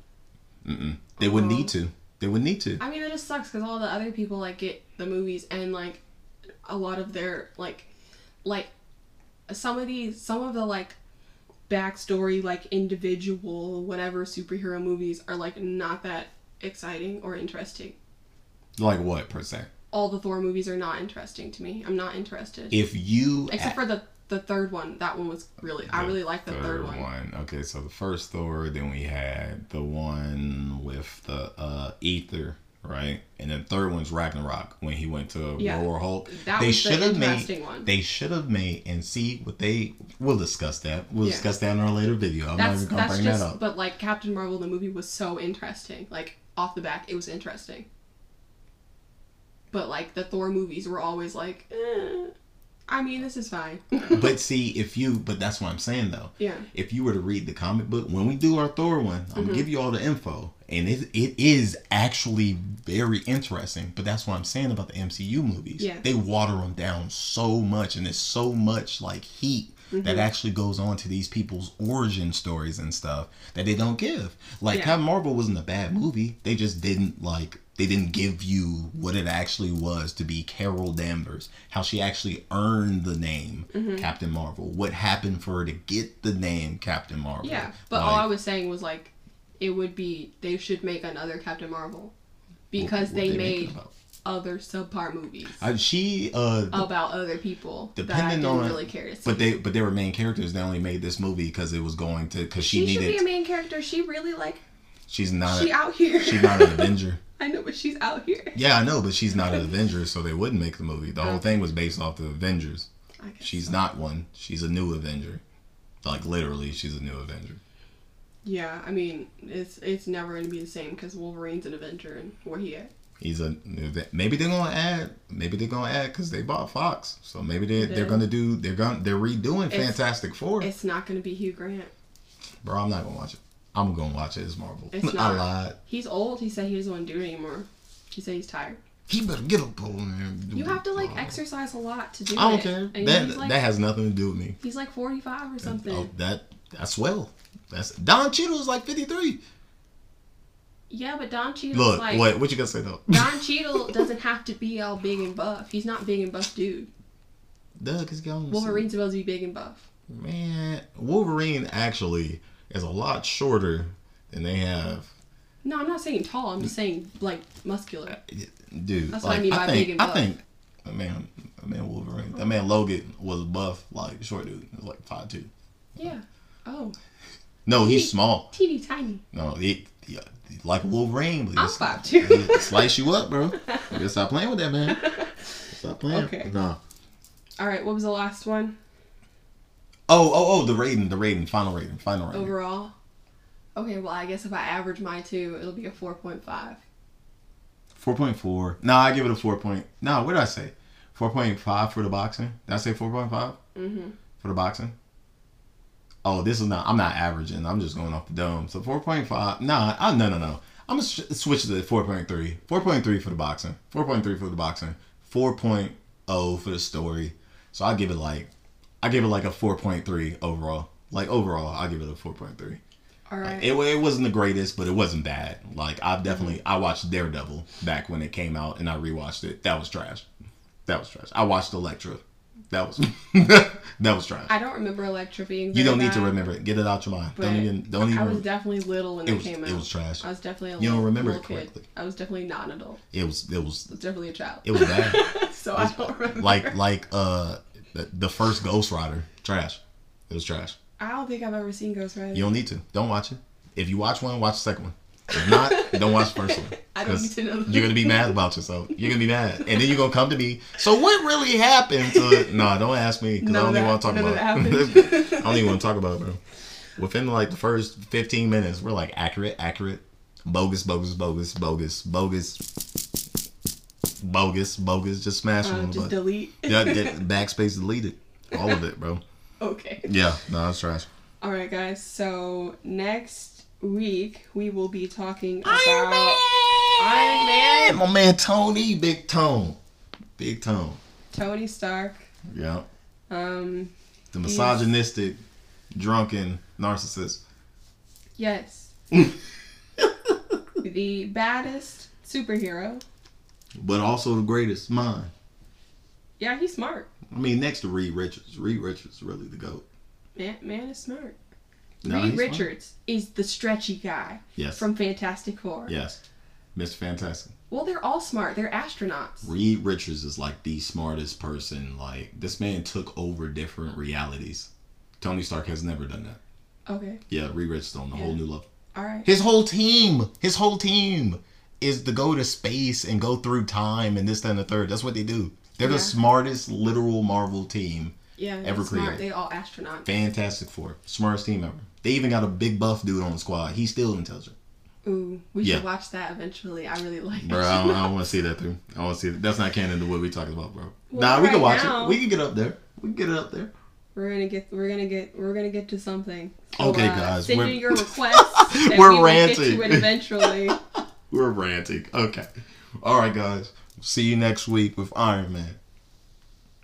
Mm-mm. They wouldn't need to. They would need to. I mean, it just sucks because all the other people like get the movies and like a lot of their like like some of these some of the like backstory like individual whatever superhero movies are like not that exciting or interesting. Like what per se? All the Thor movies are not interesting to me. I'm not interested. If you Except for the the third one. That one was really I really like the third, one. Okay, so the first Thor, then we had the one with the uh ether, right? And then the third one's Ragnarok when he went to Yeah. Roar Hulk. That they was the should have made one. they should have made and see what they we'll discuss that. We'll Yeah. discuss that in our later video. I'm That's not even gonna bring just that up. but like Captain Marvel the movie was so interesting. Like off the back it was interesting. But like the Thor movies were always like eh. I mean, this is fine. But see, if you, but that's what I'm saying though. yeah. If you were to read the comic book, when we do our Thor one, I'm Mm-hmm. gonna give you all the info, and it it is actually very interesting. But that's what I'm saying about the MCU movies. Yeah. they water them down so much, and there's so much like heat. Mm-hmm. That actually goes on to these people's origin stories and stuff that they don't give. Like Yeah. Captain Marvel wasn't a bad movie. They just didn't like they didn't give you what it actually was to be Carol Danvers, how she actually earned the name Mm-hmm. Captain Marvel, what happened for her to get the name Captain Marvel. Yeah, but Like, all I was saying was like, it would be they should make another Captain Marvel because what they, they made other subpart movies Uh, she uh about other people that I Depending on- really care to see. but they but they were main characters. They only made this movie because it was going to because she, she, should be needed. a main character. She really like she's not. she a, out here. she's not an Avenger. I know, but she's out here. Yeah, I know, but she's not an Avenger, so they wouldn't make the movie. The whole Oh. thing was based off the Avengers. I guess She's so. not one. She's a new Avenger. Like literally, she's a new Avenger. Yeah, I mean, it's it's never going to be the same because Wolverine's an Avenger and where he at? He's a Maybe they're gonna add. Maybe they're gonna add because they bought Fox. So maybe they they're gonna do. They're gonna they're redoing It's- Fantastic Four. It's not going to be Hugh Grant. Bro, I'm not gonna watch it. I'm gonna watch it as Marvel. It's I not. lied. He's old. He said he doesn't want to do it anymore. He said he's tired. He better get up over there. and do You have to like exercise a lot to do I don't it. care. And That like, that has nothing to do with me. he's like 45 or something. Oh, that that's well. That's Don Cheadle is like 53. Yeah, but Don Cheadle's Look, like what what you gonna say though? Don Cheadle doesn't have to be all big and buff. He's not big and buff dude. Doug is going. Wolverine's supposed to be big and buff. Man, Wolverine actually is a lot shorter than they have. No, I'm not saying tall. I'm just saying like muscular. Uh, dude, That's what I mean by think, big and I think, that man, that man Wolverine, that man Logan was buff, like short dude, He was like five two. Yeah. Oh, No, he's He- small. teeny tiny. No, he, he, he like Wolverine. But I'm 5'2". he slice you up, bro. You gotta stop playing with that man. Stop playing. Okay. No. All right. What was the last one Oh, oh, oh, the rating, the rating, final rating, final rating. overall? Okay. Well, I guess if I average my two, it'll be a 4.5. Four point four. No, I give it a four point. No, what did I say? Four point five for the boxing. Did I say four point five Mm-hmm. for the boxing? Oh, this is not. I'm not averaging. I'm just going off the dome. So four point five. Nah, I, no, no, no. I'm switch to four point three. Four point three for the boxing. Four point three for the boxing. Four oh for the story. So I give it like, I give it like a four point three overall. Like overall, I give it a four point three. All right. It, it wasn't the greatest, but it wasn't bad. Like I've definitely I watched Daredevil back when it came out, and I rewatched it. That was trash. That was trash. I watched Elektra. That was that was trash. I don't remember Elektra being. You don't need to remember it. Get it out your mind. Don't even. Don't even. I was definitely little when It it, was. came out. It was trash. I was definitely a little. You don't remember it kid. correctly. I was definitely not an adult. It was. It was. I was definitely a child. It was bad. so I don't remember. like like uh the, the first Ghost Rider. Trash. It was trash. I don't think I've ever seen Ghost Rider. You don't need to. Don't watch it. If you watch one, watch the second one. If not, don't watch the first one. I don't need to know. That. You're gonna be mad about yourself. You're gonna be mad, and then you're gonna come to me. So what really happened to? No, don't ask me because I don't even want to talk about. it. I don't even want to talk about it, bro. Within like the first 15 minutes, we're like accurate, accurate, bogus, bogus, bogus, bogus, bogus, bogus, bogus. Just smash Uh, on the just delete. Yeah, yeah, backspace deleted. All of it, bro. Okay. Yeah, no, that's trash. All right, guys. So next week we will be talking about Iron Man. Iron Man. My man Tony, Big Tone, Big Tone. Tony Stark. Yeah, Um. the misogynistic, drunken narcissist. Yes. the baddest superhero. But also the greatest mind. Yeah, he's smart. I mean, next to Reed Richards. Reed Richards is really the goat. Man, man is smart. No, Reed he's smart. Richards is the stretchy guy Yes. from Fantastic Four. yes, Mr. Fantastic. Well, they're all smart. They're astronauts. Reed Richards is like the smartest person. Like this man took over different realities. Tony Stark has never done that. Okay. Yeah, Reed Richards on a whole new level. All right. His whole team, his whole team is to go to space and go through time and this, that, and the third. That's what they do. They're Yeah. the smartest literal Marvel team. Yeah. Ever smart. created. They all astronauts. Fantastic Four. Smartest team ever. They even got a big buff dude on the squad. He's still intelligent. Ooh, we Yeah. should watch that eventually. I really like Bro. I don't, I want to see that through. I want to see that. That's not canon to what we talking about, bro. Well, nah, we can watch now- it. We can get up there. We can get it up there. We're gonna get. We're gonna get. We're gonna get to something. Okay, uh, guys, Send we're- in your requests. We're we will Get ranting. to it eventually. We're ranting. Okay. All right, guys. See you next week with Iron Man.